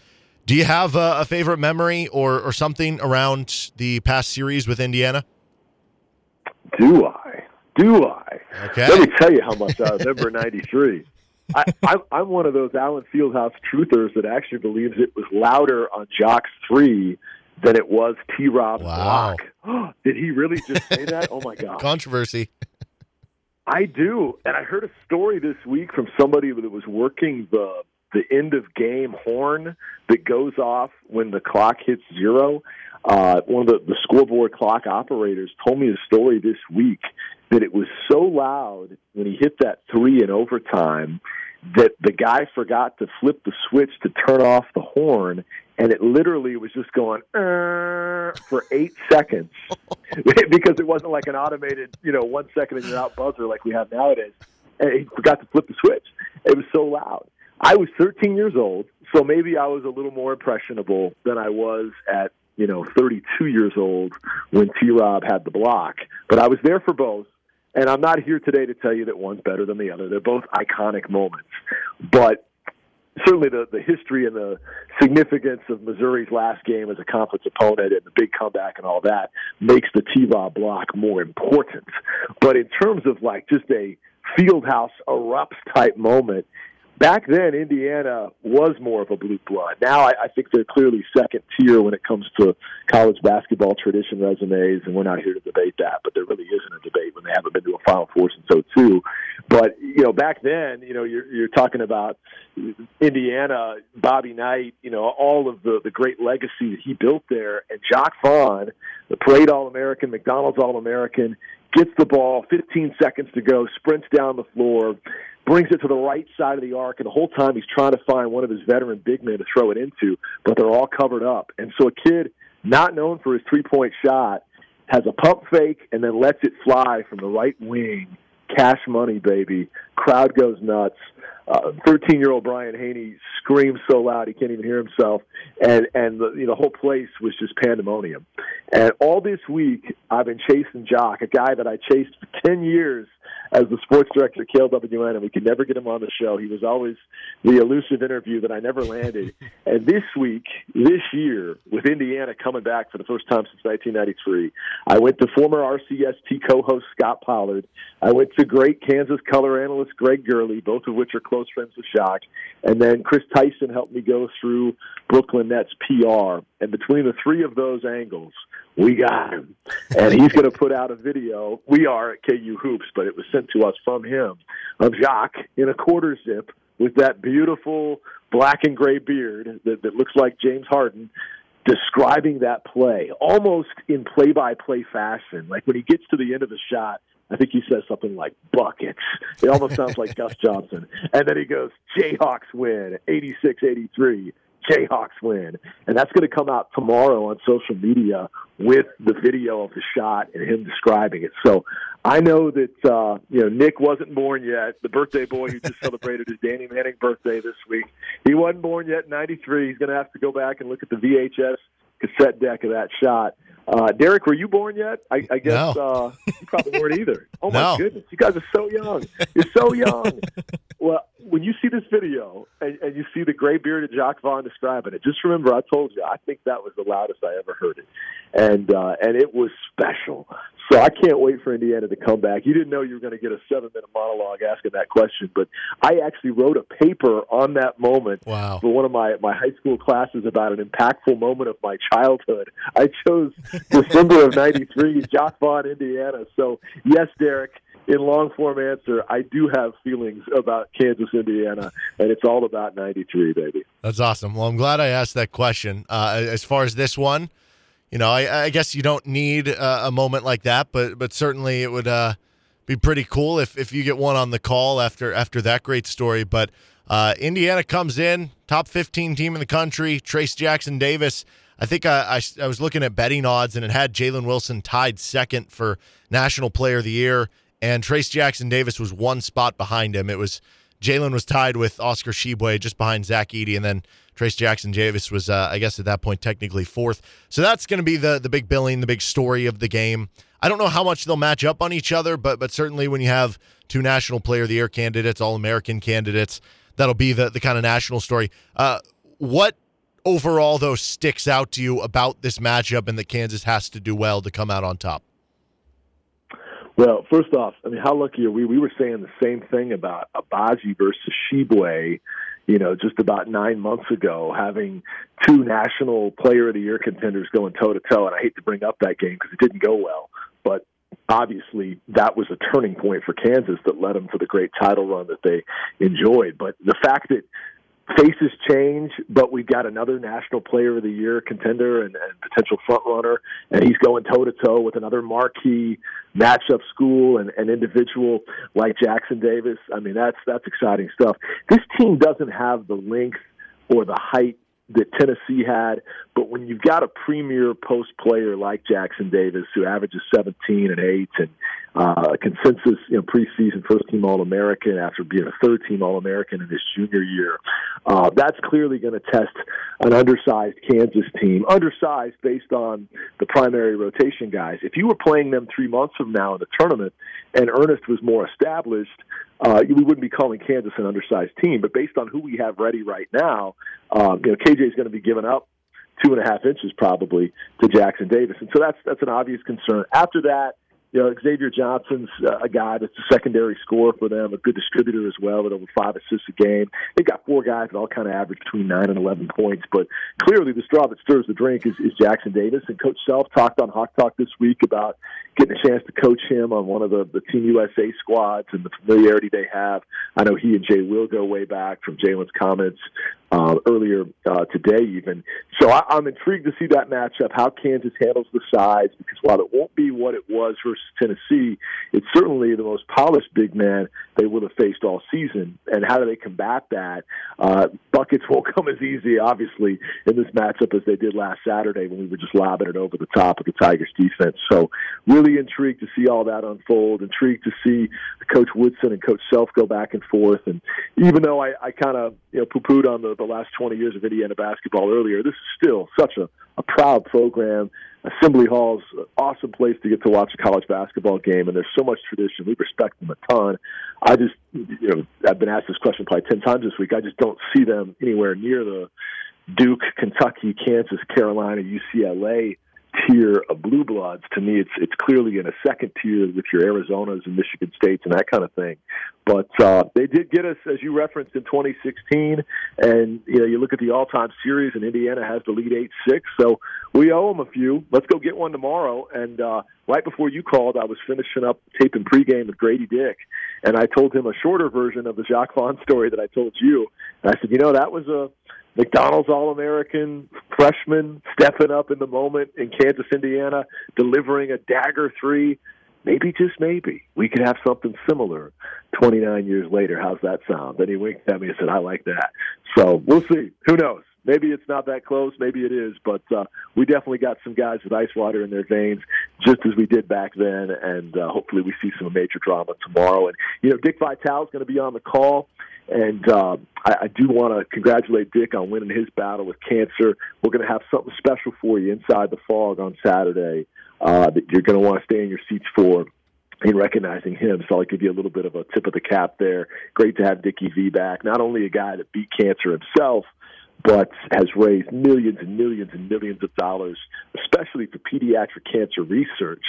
[SPEAKER 2] Do you have a, a favorite memory or, or something around the past series with Indiana?
[SPEAKER 4] Do I? Do I?
[SPEAKER 2] Okay.
[SPEAKER 4] Let me tell you how much I remember 93. I, I, I'm one of those Allen Fieldhouse truthers that actually believes it was louder on Jacque's three than it was T. Rob's
[SPEAKER 2] wow.
[SPEAKER 4] block. *gasps* Did he really just say that? Oh my *laughs* God!
[SPEAKER 2] Controversy.
[SPEAKER 4] I do, and I heard a story this week from somebody that was working the the end of game horn that goes off when the clock hits zero. Uh, one of the, the scoreboard clock operators told me a story this week that it was so loud when he hit that three in overtime that the guy forgot to flip the switch to turn off the horn, and it literally was just going uh, for eight *laughs* seconds *laughs* because it wasn't like an automated, you know, one second and you're out buzzer like we have nowadays. And he forgot to flip the switch. It was so loud. I was 13 years old, so maybe I was a little more impressionable than I was at you know 32 years old when T. Rob had the block. But I was there for both, and I'm not here today to tell you that one's better than the other. They're both iconic moments. But certainly the the history and the significance of Missouri's last game as a conference opponent and the big comeback and all that makes the T-Rob block more important. But in terms of like just a fieldhouse erupts type moment, back then Indiana was more of a blue blood. Now I, I think they're clearly second tier when it comes to college basketball tradition resumes, and we're not here to debate that. But there really isn't a debate when they haven't been to a Final Four since '02. But you know, back then, you know, you're, you're talking about Indiana, Bobby Knight, you know, all of the the great legacy that he built there, and Jacque Vaughn, the Parade All American, McDonald's All American, gets the ball, 15 seconds to go, sprints down the floor, brings it to the right side of the arc, and the whole time he's trying to find one of his veteran big men to throw it into, but they're all covered up. And so a kid not known for his three point shot has a pump fake and then lets it fly from the right wing. Cash money, baby. Crowd goes nuts. Uh, thirteen-year-old Brian Haney screams so loud he can't even hear himself, and and the you know, the whole place was just pandemonium. And all this week, I've been chasing Jacque, a guy that I chased for ten years as the sports director at KLWN, and we could never get him on the show. He was always the elusive interview that I never landed. *laughs* and this week, this year, with Indiana coming back for the first time since 1993, I went to former RCST co-host Scott Pollard. I went to great Kansas color analyst Greg Gurley, both of which are close friends with Jacque. And then Chris Tyson helped me go through Brooklyn Nets PR. And between the three of those angles, we got him. And he's going to put out a video. We are at KU Hoops, but it was sent to us from him of Jacque in a quarter zip with that beautiful black and gray beard that, that looks like James Harden describing that play almost in play by play fashion. Like when he gets to the end of the shot, I think he says something like buckets. It almost sounds like Gus Johnson. And then he goes, Jayhawks win 86 83. Jayhawks win. And that's going to come out tomorrow on social media with the video of the shot and him describing it. So I know that uh, you know Nick wasn't born yet. The birthday boy who just celebrated his Danny Manning birthday this week. He wasn't born yet in '93. He's going to have to go back and look at the VHS cassette deck of that shot. Uh, Derek, were you born yet? I, I guess
[SPEAKER 2] No.
[SPEAKER 4] uh, you probably weren't either. *laughs* Oh my
[SPEAKER 2] No.
[SPEAKER 4] goodness, you guys are so young. You're so young. *laughs* well, when you see this video and, and you see the gray bearded Jacque Vaughn describing it, just remember I told you I think that was the loudest I ever heard it, and uh, and it was special. So I can't wait for Indiana to come back. You didn't know you were going to get a seven minute monologue asking that question, but I actually wrote a paper on that moment
[SPEAKER 2] Wow.
[SPEAKER 4] for one of my, my high school classes about an impactful moment of my childhood. I chose December of 93, Jacque Vaughn, Indiana. So, yes, Derek, in long form answer, I do have feelings about Kansas, Indiana, and it's all about 93, baby.
[SPEAKER 2] That's awesome. Well, I'm glad I asked that question. Uh, as far as this one, you know, I, I guess you don't need uh, a moment like that, but but certainly it would uh, be pretty cool if, if you get one on the call after after that great story. But uh, Indiana comes in top 15 team in the country. Trayce Jackson Davis. I think I, I, I was looking at betting odds and it had Jalen Wilson tied second for National Player of the Year, and Trayce Jackson Davis was one spot behind him. It was Jalen was tied with Oscar Tshiebwe just behind Zach Edey, and then Trayce Jackson Davis was, uh, I guess, at that point technically fourth. So that's going to be the the big billing, the big story of the game. I don't know how much they'll match up on each other, but but certainly when you have two National Player of the Year candidates, All American candidates, that'll be the the kind of national story. Uh, what overall though sticks out to you about this matchup and that Kansas has to do well to come out on top?
[SPEAKER 4] Well, first off, I mean, how lucky are we? We were saying the same thing about Agbaji versus Tshiebwe, you know, just about nine months ago, having two National Player of the Year contenders going toe to toe. And I hate to bring up that game because it didn't go well, but obviously that was a turning point for Kansas that led them to the great title run that they enjoyed. But the fact that faces change, but we've got another National Player of the Year contender and, and potential front runner, and he's going toe to toe with another marquee matchup school and, and individual like Jackson Davis. I mean, that's that's exciting stuff. This team doesn't have the length or the height that Tennessee had, but when you've got a premier post player like Jackson Davis who averages 17 and 8 and uh, consensus, you know, preseason first team All American after being a third team All American in his junior year, uh, that's clearly going to test an undersized Kansas team, undersized based on the primary rotation guys. If you were playing them three months from now in the tournament and Ernest was more established, uh, we wouldn't be calling Kansas an undersized team. But based on who we have ready right now, um, you know, KJ is going to be giving up two and a half inches probably to Jackson Davis, and so that's that's an obvious concern. After that you know, Xavier Johnson's uh, a guy that's a secondary scorer for them, a good distributor as well, with over five assists a game. They've got four guys that all kind of average between nine and eleven points, but clearly the straw that stirs the drink is, is Jackson Davis. And Coach Self talked on Hawk Talk this week about getting a chance to coach him on one of the, the Team USA squads and the familiarity they have. I know he and Jay will go way back from Jalen's comments uh, earlier uh, today, even. So I, I'm intrigued to see that matchup, how Kansas handles the size, because while it won't be what it was versus Tennessee, it's certainly the most polished big man they would have faced all season. And how do they combat that? Uh, buckets won't come as easy, obviously, in this matchup as they did last Saturday when we were just lobbing it over the top of the Tigers defense. So really intrigued to see all that unfold, intrigued to see Coach Woodson and Coach Self go back and forth. And even though I, I kind of you know poo-pooed on the, the last 20 years of Indiana basketball earlier, this is still such a, a proud program. Assembly Hall's an awesome place to get to watch a college basketball game, and there's so much tradition. We respect them a ton. I just, you know, I've been asked this question probably 10 times this week. I just don't see them anywhere near the Duke, Kentucky, Kansas, Carolina, UCLA tier of blue bloods. To me, it's it's clearly in a second tier with your Arizonas and Michigan States and that kind of thing. But uh, they did get us, as you referenced, in 2016, and you know you look at the all-time series, and Indiana has the lead eight six, so we owe them a few. Let's go get one tomorrow. And uh, right before you called, I was finishing up taping pregame with Grady Dick, and I told him a shorter version of the Jacque Vaughn story that I told you. And I said, you know, that was a McDonald's All American freshman stepping up in the moment in Kansas, Indiana, delivering a dagger three. Maybe, just maybe, we could have something similar 29 years later. How's that sound? Then he winked at me and said, I like that. So we'll see. Who knows? Maybe it's not that close. Maybe it is. But uh, we definitely got some guys with ice water in their veins, just as we did back then. And uh, hopefully we see some major drama tomorrow. And, you know, Dick Vitale is going to be on the call. And uh, I, I do want to congratulate Dick on winning his battle with cancer. We're going to have something special for you inside the Phog on Saturday uh, that you're going to want to stay in your seats for in recognizing him. So I'll give you a little bit of a tip of the cap there. Great to have Dickie V back. Not only a guy that beat cancer himself, but has raised millions and millions and millions of dollars, especially for pediatric cancer research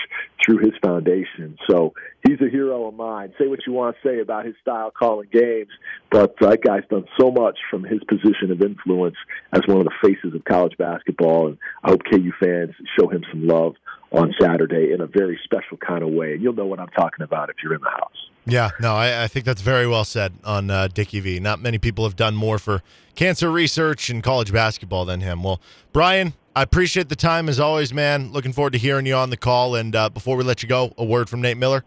[SPEAKER 4] through his foundation. So he's a hero of mine. Say what you want to say about his style calling games, but that guy's done so much from his position of influence as one of the faces of college basketball. And I hope KU fans show him some love on Saturday in a very special kind of way. And you'll know what I'm talking about if you're in the house.
[SPEAKER 2] Yeah, no, I, I think that's very well said on uh, Dickie V. Not many people have done more for cancer research and college basketball than him. Well, Brian, I appreciate the time as always, man. Looking forward to hearing you on the call. And uh, before we let you go, a word from Nate Miller.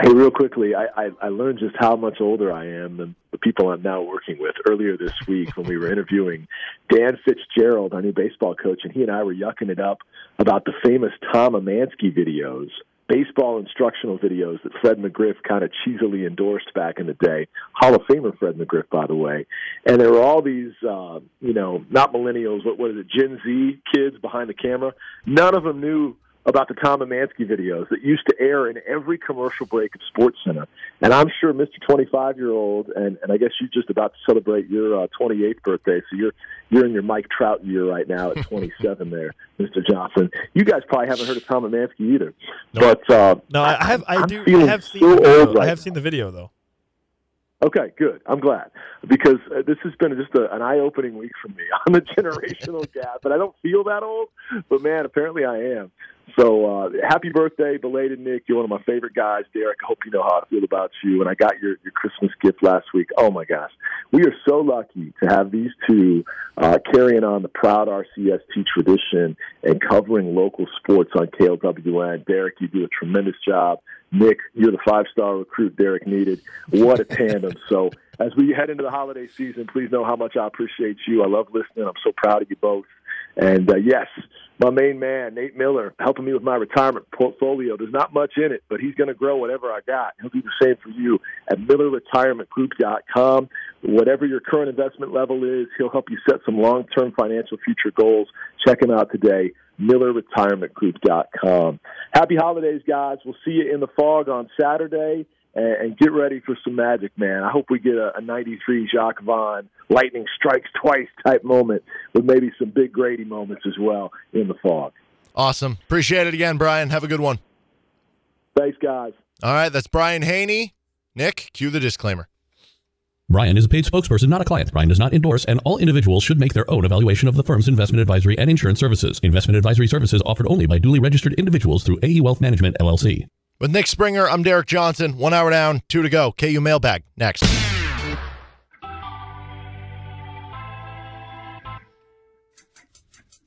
[SPEAKER 4] Hey, real quickly, I, I, I learned just how much older I am than the people I'm now working with. Earlier this week, when we were interviewing Dan Fitzgerald, our new baseball coach, and he and I were yucking it up about the famous Tom Emanski videos baseball instructional videos that Fred McGriff kind of cheesily endorsed back in the day. Hall of Famer Fred McGriff, by the way. And there were all these, uh, you know, not millennials, what, what is it, Gen Z kids behind the camera. None of them knew about the Tom Emanski videos that used to air in every commercial break of Sports Center. And I'm sure Mr. 25 year old, and, and I guess you're just about to celebrate your uh, 28th birthday, so you're you're in your Mike Trout year right now at *laughs* 27 there, Mr. Johnson. You guys probably haven't heard of Tom Emanski either. Nope. But uh,
[SPEAKER 3] no, I have I do I have seen so the video. Right I have now. seen the video though.
[SPEAKER 4] Okay, good. I'm glad because uh, this has been just a, an eye-opening week for me. *laughs* I'm a generational *laughs* gap, but I don't feel that old. But man, apparently I am. So uh, happy birthday, belated Nick. You're one of my favorite guys, Derek. I hope you know how I feel about you. And I got your, your Christmas gift last week. Oh my gosh, we are so lucky to have these two uh, carrying on the proud RCST tradition and covering local sports on KLWN. Derek, you do a tremendous job. Nick, you're the five star recruit Derek needed. What a tandem. *laughs* so as we head into the holiday season, please know how much I appreciate you. I love listening. I'm so proud of you both. And uh, yes, my main man, Nate Miller, helping me with my retirement portfolio. There's not much in it, but he's going to grow whatever I got. He'll do the same for you at MillerRetirementGroup.com. Whatever your current investment level is, he'll help you set some long term financial future goals. Check him out today, MillerRetirementGroup.com. Happy holidays, guys. We'll see you in the Phog on Saturday. And, and get ready for some magic, man. I hope we get a, a 93 Jacque Vaughn lightning strikes twice type moment with maybe some big Grady moments as well in the Phog.
[SPEAKER 2] Awesome. Appreciate it again, Brian. Have a good one.
[SPEAKER 4] Thanks, guys.
[SPEAKER 2] All right, that's Brian Haney. Nick, cue the disclaimer.
[SPEAKER 5] Brian is a paid spokesperson, not a client. Brian does not endorse, and all individuals should make their own evaluation of the firm's investment advisory and insurance services. Investment advisory services offered only by duly registered individuals through AE Wealth Management, LLC.
[SPEAKER 2] With Nick Springer, I'm Derek Johnson. One hour down, two to go. KU mailbag next.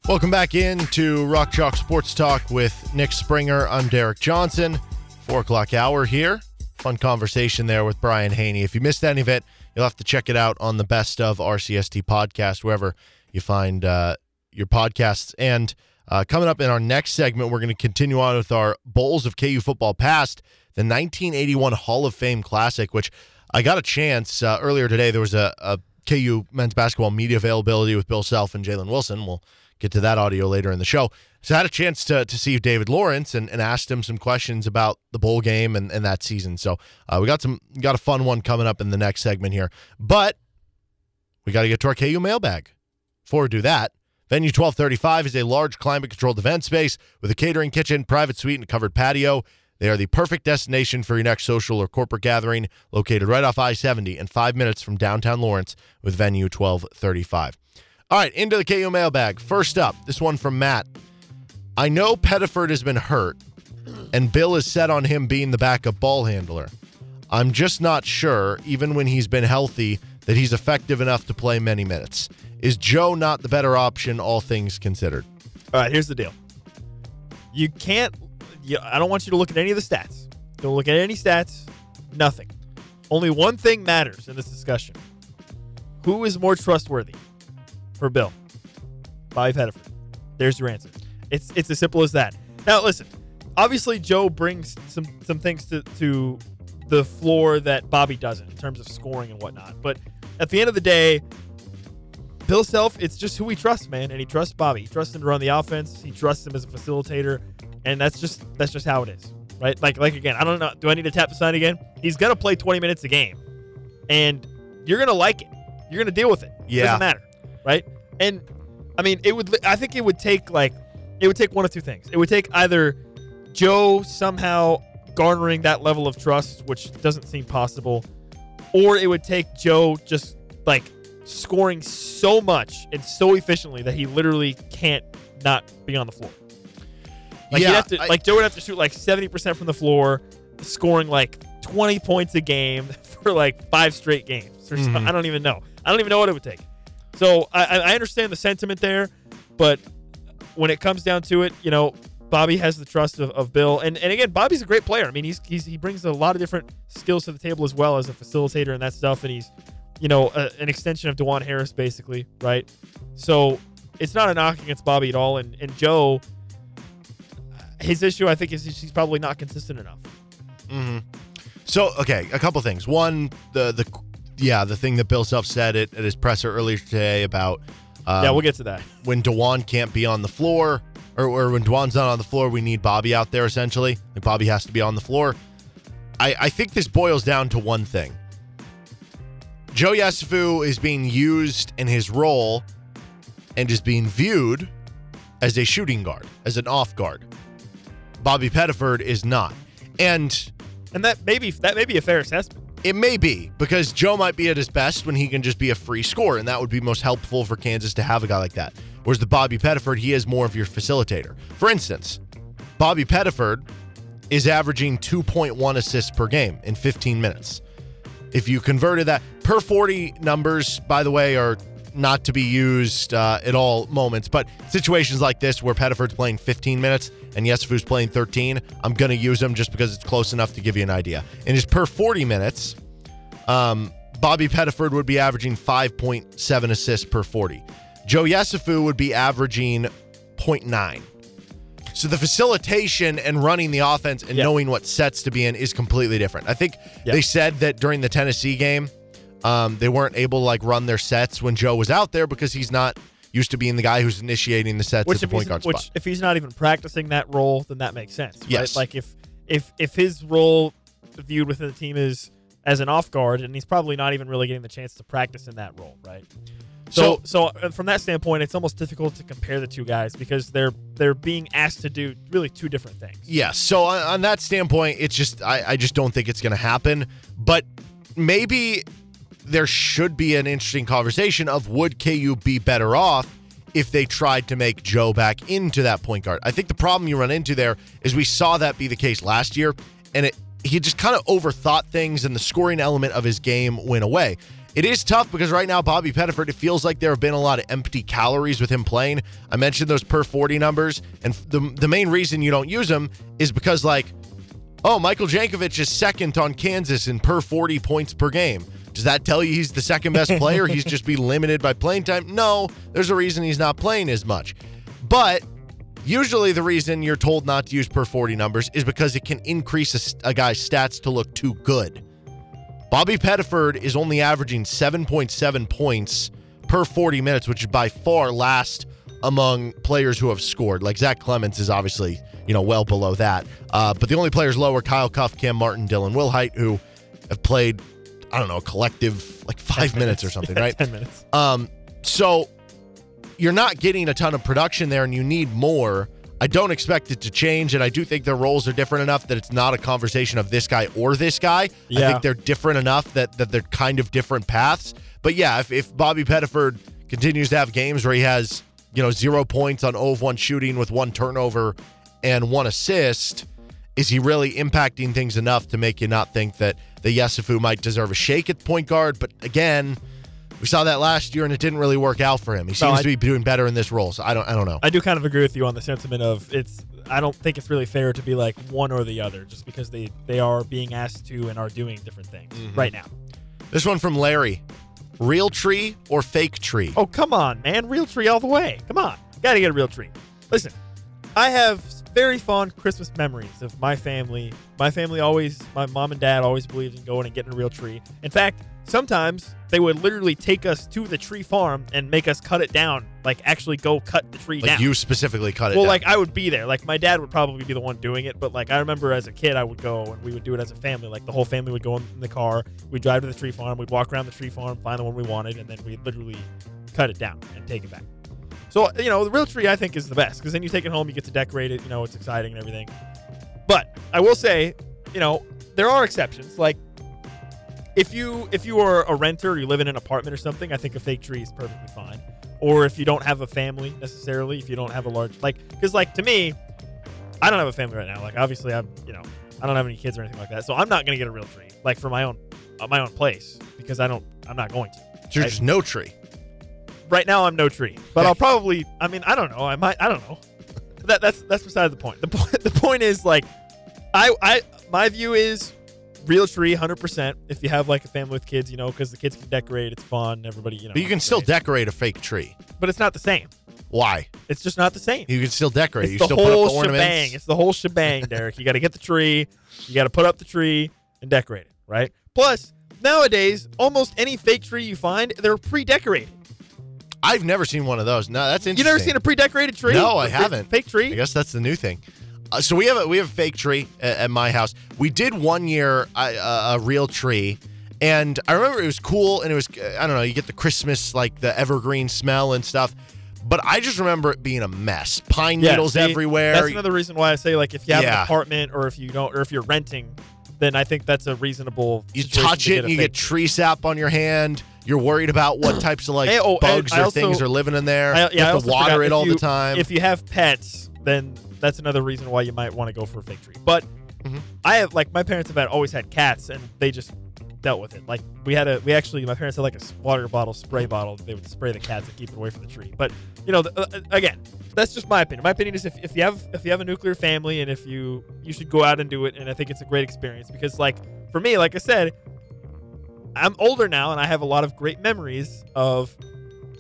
[SPEAKER 2] Welcome back into Rock Chalk Sports Talk with Nick Springer. I'm Derek Johnson. Four o'clock hour here. Fun conversation there with Brian Haney. If you missed any of it, you'll have to check it out on the Best of RCST podcast, wherever you find uh, your podcasts. And uh, coming up in our next segment, we're going to continue on with our Bowls of KU football past, the 1981 Hall of Fame Classic, which I got a chance uh, earlier today. There was a, a KU men's basketball media availability with Bill Self and Jalen Wilson. We'll get to that audio later in the show. So I had a chance to, to see David Lawrence and, and asked him some questions about the bowl game and, and that season. So uh, we got some got a fun one coming up in the next segment here. But we got to get to our KU mailbag. Before we do that, Venue 1235 is a large climate controlled event space with a catering kitchen, private suite, and covered patio. They are the perfect destination for your next social or corporate gathering, located right off I 70 and five minutes from downtown Lawrence with Venue 1235. All right, into the KU mailbag. First up, this one from Matt. I know Pettiford has been hurt, and Bill is set on him being the backup ball handler. I'm just not sure, even when he's been healthy, that he's effective enough to play many minutes. Is Joe not the better option, all things considered?
[SPEAKER 3] All right, here's the deal. You can't. You, I don't want you to look at any of the stats. Don't look at any stats. Nothing. Only one thing matters in this discussion. Who is more trustworthy for Bill? Bobby Pettiford. There's your answer. It's it's as simple as that. Now listen. Obviously, Joe brings some some things to to the floor that Bobby doesn't in terms of scoring and whatnot. But at the end of the day, Bill Self, it's just who he trusts, man, and he trusts Bobby. He trusts him to run the offense. He trusts him as a facilitator, and that's just that's just how it is, right? Like like again, I don't know. Do I need to tap the sign again? He's gonna play 20 minutes a game, and you're gonna like it. You're gonna deal with it.
[SPEAKER 2] Yeah.
[SPEAKER 3] It doesn't matter, right? And I mean, it would. I think it would take like it would take one of two things. It would take either Joe somehow garnering that level of trust, which doesn't seem possible, or it would take Joe just like scoring so much and so efficiently that he literally can't not be on the floor. Like
[SPEAKER 2] Yeah,
[SPEAKER 3] to,
[SPEAKER 2] I-
[SPEAKER 3] like Joe would have to shoot like seventy percent from the floor, scoring like twenty points a game *laughs* for like five straight games. Or
[SPEAKER 2] Mm-hmm.
[SPEAKER 3] I don't even know. I don't even know what it would take. So I I understand the sentiment there, but when it comes down to it, you know, Bobby has the trust of, of Bill, and and again, Bobby's a great player. I mean, he's, he's he brings a lot of different skills to the table as well as a facilitator and that stuff, and he's you know a, an extension of Dajuan Harris basically, right? So it's not a knock against Bobby at all, and and Joe, his issue I think is he's probably not consistent enough.
[SPEAKER 2] Mm-hmm. So, okay, a couple things. One, the the yeah, the thing that Bill Self said at, at his presser earlier today about um,
[SPEAKER 3] yeah, we'll get to that.
[SPEAKER 2] when Dajuan can't be on the floor, or, or when Dajuan's not on the floor, we need Bobby out there essentially. Like Bobby has to be on the floor. I, I think this boils down to one thing. Joe Yesufu is being used in his role and is being viewed as a shooting guard, as an off guard. Bobby Pettiford is not. And
[SPEAKER 3] And that maybe that may be a fair assessment.
[SPEAKER 2] it may be because Joe might be at his best when he can just be a free scorer, and that would be most helpful for Kansas to have a guy like that. Whereas the Bobby Pettiford, he is more of your facilitator. For instance, Bobby Pettiford is averaging 2.1 assists per game in 15 minutes. If you converted that per 40 numbers, by the way, are not to be used uh, at all moments, but situations like this where Pettiford's playing 15 minutes and Yesufu's playing 13, I'm going to use them just because it's close enough to give you an idea. In his per 40 minutes, um, Bobby Pettiford would be averaging 5.7 assists per 40. Joe Yesufu would be averaging 0.9. So the facilitation and running the offense and
[SPEAKER 3] Yeah.
[SPEAKER 2] knowing what sets to be in is completely different. I think
[SPEAKER 3] Yeah.
[SPEAKER 2] they said that during the Tennessee game, um, they weren't able to like run their sets when Joe was out there because he's not used to being the guy who's initiating the sets
[SPEAKER 3] which
[SPEAKER 2] at the point guard
[SPEAKER 3] which
[SPEAKER 2] spot.
[SPEAKER 3] if he's not even practicing that role, then that makes sense. Right?
[SPEAKER 2] Yes.
[SPEAKER 3] Like if if if his role viewed within the team is as an off guard, and he's probably not even really getting the chance to practice in that role, right? So, so uh, from that standpoint, it's almost difficult to compare the two guys because they're they're being asked to do really two different things.
[SPEAKER 2] Yes. So on, on that standpoint, it's just I, I just don't think it's going to happen. But maybe there should be an interesting conversation of would KU be better off if they tried to make Joe back into that point guard. I think the problem you run into there is we saw that be the case last year, and it he just kind of overthought things, and the scoring element of his game went away. It is tough because right now, Bobby Pettiford, it feels like there have been a lot of empty calories with him playing. I mentioned those per 40 numbers, and the, the main reason you don't use them is because, like, oh, Michael Jankovich is second on Kansas in per 40 points per game. Does that tell you he's the second best *laughs* player? he's just be limited by playing time? No, there's a reason he's not playing as much. But usually the reason you're told not to use per 40 numbers is because it can increase a, a guy's stats to look too good. Bobby Pettiford is only averaging 7.7 points per 40 minutes, which is by far last among players who have scored. Like Zach Clemence is obviously, you know, well below that. Uh, but the only players lower Kyle Cuffe, Cam Martin, Dillon Wilhite, who have played, I don't know, a collective like five minutes. or something, *laughs* right?
[SPEAKER 3] 10 minutes.
[SPEAKER 2] Um, so you're not getting a ton of production there and you need more. I don't expect it to change, and I do think their roles are different enough that it's not a conversation of this guy or this guy. I think they're different enough that that they're kind of different paths. But yeah, if, if Bobby Pettiford continues to have games where he has, you know, zero points on 0 of 1 shooting with one turnover and one assist, is he really impacting things enough to make you not think that the Yesufu might deserve a shake at point guard? But again, we saw that last year and it didn't really work out for him. He seems
[SPEAKER 3] I-
[SPEAKER 2] to be doing better in this role. So I don't I don't know.
[SPEAKER 3] I do kind of agree with you on the sentiment of it's. I don't think it's really fair to be like one or the other, just because they they are being asked to and are doing different things
[SPEAKER 2] Mm-hmm.
[SPEAKER 3] right now.
[SPEAKER 2] This one from Larry. Real tree or fake tree?
[SPEAKER 3] Oh come on, man! Real tree all the way. Come on, gotta get a real tree. Listen, I have very fond Christmas memories of my family. My family always, my mom and dad always believed in going and getting a real tree. In fact, sometimes they would literally take us to the tree farm and make us cut it down, like actually go cut the tree
[SPEAKER 2] like
[SPEAKER 3] down.
[SPEAKER 2] you specifically cut it
[SPEAKER 3] well,
[SPEAKER 2] down.
[SPEAKER 3] like I would be there. Like my dad would probably be the one doing it, but like I remember as a kid, I would go and we would do it as a family. Like the whole family would go in the car, we'd drive to the tree farm, we'd walk around the tree farm, find the one we wanted, and then we'd literally cut it down and take it back. So you know, the real tree I think is the best because then you take it home, you get to decorate it. You know, it's exciting and everything. But I will say, you know, there are exceptions. Like if you if you are a renter, or you live in an apartment or something, I think a fake tree is perfectly fine. Or if you don't have a family necessarily, if you don't have a large like, because like to me, I don't have a family right now. Like obviously, I'm you know I don't have any kids or anything like that, so I'm not gonna get a real tree like for my own uh, my own place because I don't I'm not going to.
[SPEAKER 2] so you're just no tree.
[SPEAKER 3] Right now, I'm no tree, but I'll probably. I mean, I don't know. I might. I don't know. That that's that's beside the point. The point *laughs* the point is like, I I my view is real tree, hundred percent. If you have like a family with kids, you know, because the kids can decorate, it's fun. Everybody, you know.
[SPEAKER 2] But you can still
[SPEAKER 3] great.
[SPEAKER 2] decorate a fake tree.
[SPEAKER 3] but it's not the same.
[SPEAKER 2] Why?
[SPEAKER 3] It's just not the same.
[SPEAKER 2] You can still decorate.
[SPEAKER 3] It's
[SPEAKER 2] you
[SPEAKER 3] the
[SPEAKER 2] still put up
[SPEAKER 3] whole
[SPEAKER 2] the ornaments.
[SPEAKER 3] shebang. It's the whole shebang, Derek. You got to get the tree, you got to put up the tree and decorate it, right? Plus, nowadays, almost any fake tree you find, they're pre-decorated.
[SPEAKER 2] I've never seen one of those. No, that's interesting.
[SPEAKER 3] You never seen a pre-decorated tree?
[SPEAKER 2] No, I haven't.
[SPEAKER 3] Fake tree?
[SPEAKER 2] I guess that's the new thing. Uh, so we have a we have a fake tree at, at my house. We did one year uh, a real tree, and I remember it was cool, and it was I don't know. You get the Christmas like the evergreen smell and stuff, but I just remember it being a mess. Pine
[SPEAKER 3] Yeah,
[SPEAKER 2] needles
[SPEAKER 3] see,
[SPEAKER 2] everywhere.
[SPEAKER 3] That's another reason why I say like if you have
[SPEAKER 2] Yeah.
[SPEAKER 3] an apartment or if you don't or if you're renting, then I think that's a reasonable.
[SPEAKER 2] you touch
[SPEAKER 3] to
[SPEAKER 2] it and you get tree sap on your hand. You're worried about what *clears throat* types of like
[SPEAKER 3] Hey, oh,
[SPEAKER 2] bugs or
[SPEAKER 3] also-
[SPEAKER 2] things are living in there.
[SPEAKER 3] I, yeah,
[SPEAKER 2] you have to water it all
[SPEAKER 3] you-
[SPEAKER 2] the time.
[SPEAKER 3] If you have pets, then that's another reason why you might want to go for a fake tree. But
[SPEAKER 2] Mhm.
[SPEAKER 3] I have like my parents have had always had cats, and they just dealt with it. Like we had a we actually my parents had like a water bottle spray bottle. They would spray the cats and keep it away from the tree. But you know, the, uh, again, that's just my opinion. My opinion is if, if you have if you have a nuclear family and if you you should go out and do it, and I think it's a great experience because like for me, like I said, I'm older now and I have a lot of great memories of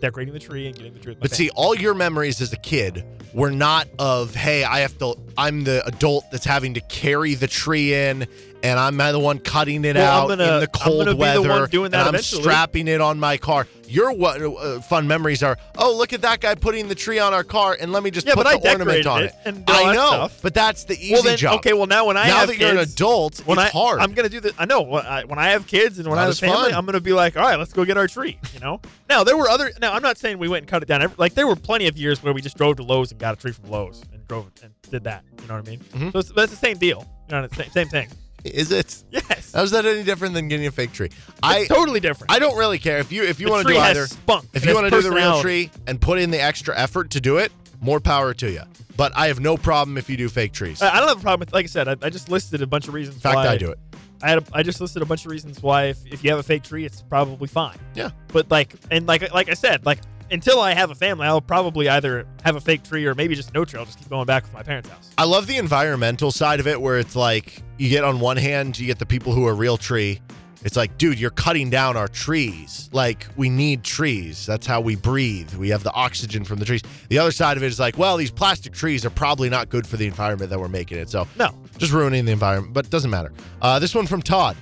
[SPEAKER 3] decorating the tree and getting the tree
[SPEAKER 2] But see, all your memories as a kid were not of, hey, I have to, I'm the adult that's having to carry the tree in, and I'm the one cutting it
[SPEAKER 3] Well,
[SPEAKER 2] out
[SPEAKER 3] gonna-
[SPEAKER 2] in the
[SPEAKER 3] I'm
[SPEAKER 2] cold
[SPEAKER 3] the
[SPEAKER 2] weather,
[SPEAKER 3] one doing that
[SPEAKER 2] and I'm
[SPEAKER 3] eventually.
[SPEAKER 2] strapping it on my car. Your what uh, fun memories are? Oh, look at that guy putting the tree on our car, and let me just
[SPEAKER 3] Yeah,
[SPEAKER 2] put the ornament on
[SPEAKER 3] it
[SPEAKER 2] it.
[SPEAKER 3] and
[SPEAKER 2] I know,
[SPEAKER 3] stuff.
[SPEAKER 2] but that's the easy
[SPEAKER 3] well then,
[SPEAKER 2] job.
[SPEAKER 3] okay. Well now when I
[SPEAKER 2] now
[SPEAKER 3] have
[SPEAKER 2] that you're an adult,
[SPEAKER 3] when
[SPEAKER 2] it's
[SPEAKER 3] I,
[SPEAKER 2] hard.
[SPEAKER 3] I'm gonna do this. I know when I, when I have kids and when
[SPEAKER 2] Not
[SPEAKER 3] I have a family,
[SPEAKER 2] fun.
[SPEAKER 3] I'm gonna be like, all right, let's go get our tree. You know. now there were other. Now I'm not saying we went and cut it down. Like there were plenty of years where we just drove to Lowe's and got a tree from Lowe's and drove it and did that. You know what I mean?
[SPEAKER 2] Mhm.
[SPEAKER 3] So it's, that's the same deal. You know, it's same, same thing.
[SPEAKER 2] Is it?
[SPEAKER 3] Yes.
[SPEAKER 2] How's that any different than getting a fake tree? I
[SPEAKER 3] totally different.
[SPEAKER 2] I don't really care if you if you want to do either.
[SPEAKER 3] spunk.
[SPEAKER 2] If you want to do the real tree and put in the extra effort to do it, more power to you. But I have no problem if you do fake trees.
[SPEAKER 3] I I don't have a problem with. Like I said, I, I just listed a bunch of reasons.
[SPEAKER 2] In fact,
[SPEAKER 3] why
[SPEAKER 2] I do it.
[SPEAKER 3] I had a, I just listed a bunch of reasons why if, if you have a fake tree, it's probably fine.
[SPEAKER 2] Yeah.
[SPEAKER 3] But like and like like I said, like until I have a family, I'll probably either have a fake tree or maybe just no tree. I'll just keep going back with my parents' house.
[SPEAKER 2] I love the environmental side of it where it's like you get on one hand, you get the people who are real tree. It's like, dude, you're cutting down our trees. Like, we need trees. That's how we breathe. We have the oxygen from the trees. The other side of it is like, well, these plastic trees are probably not good for the environment that we're making it. So,
[SPEAKER 3] No.
[SPEAKER 2] just ruining the environment, but it doesn't matter. Uh, this one from Todd.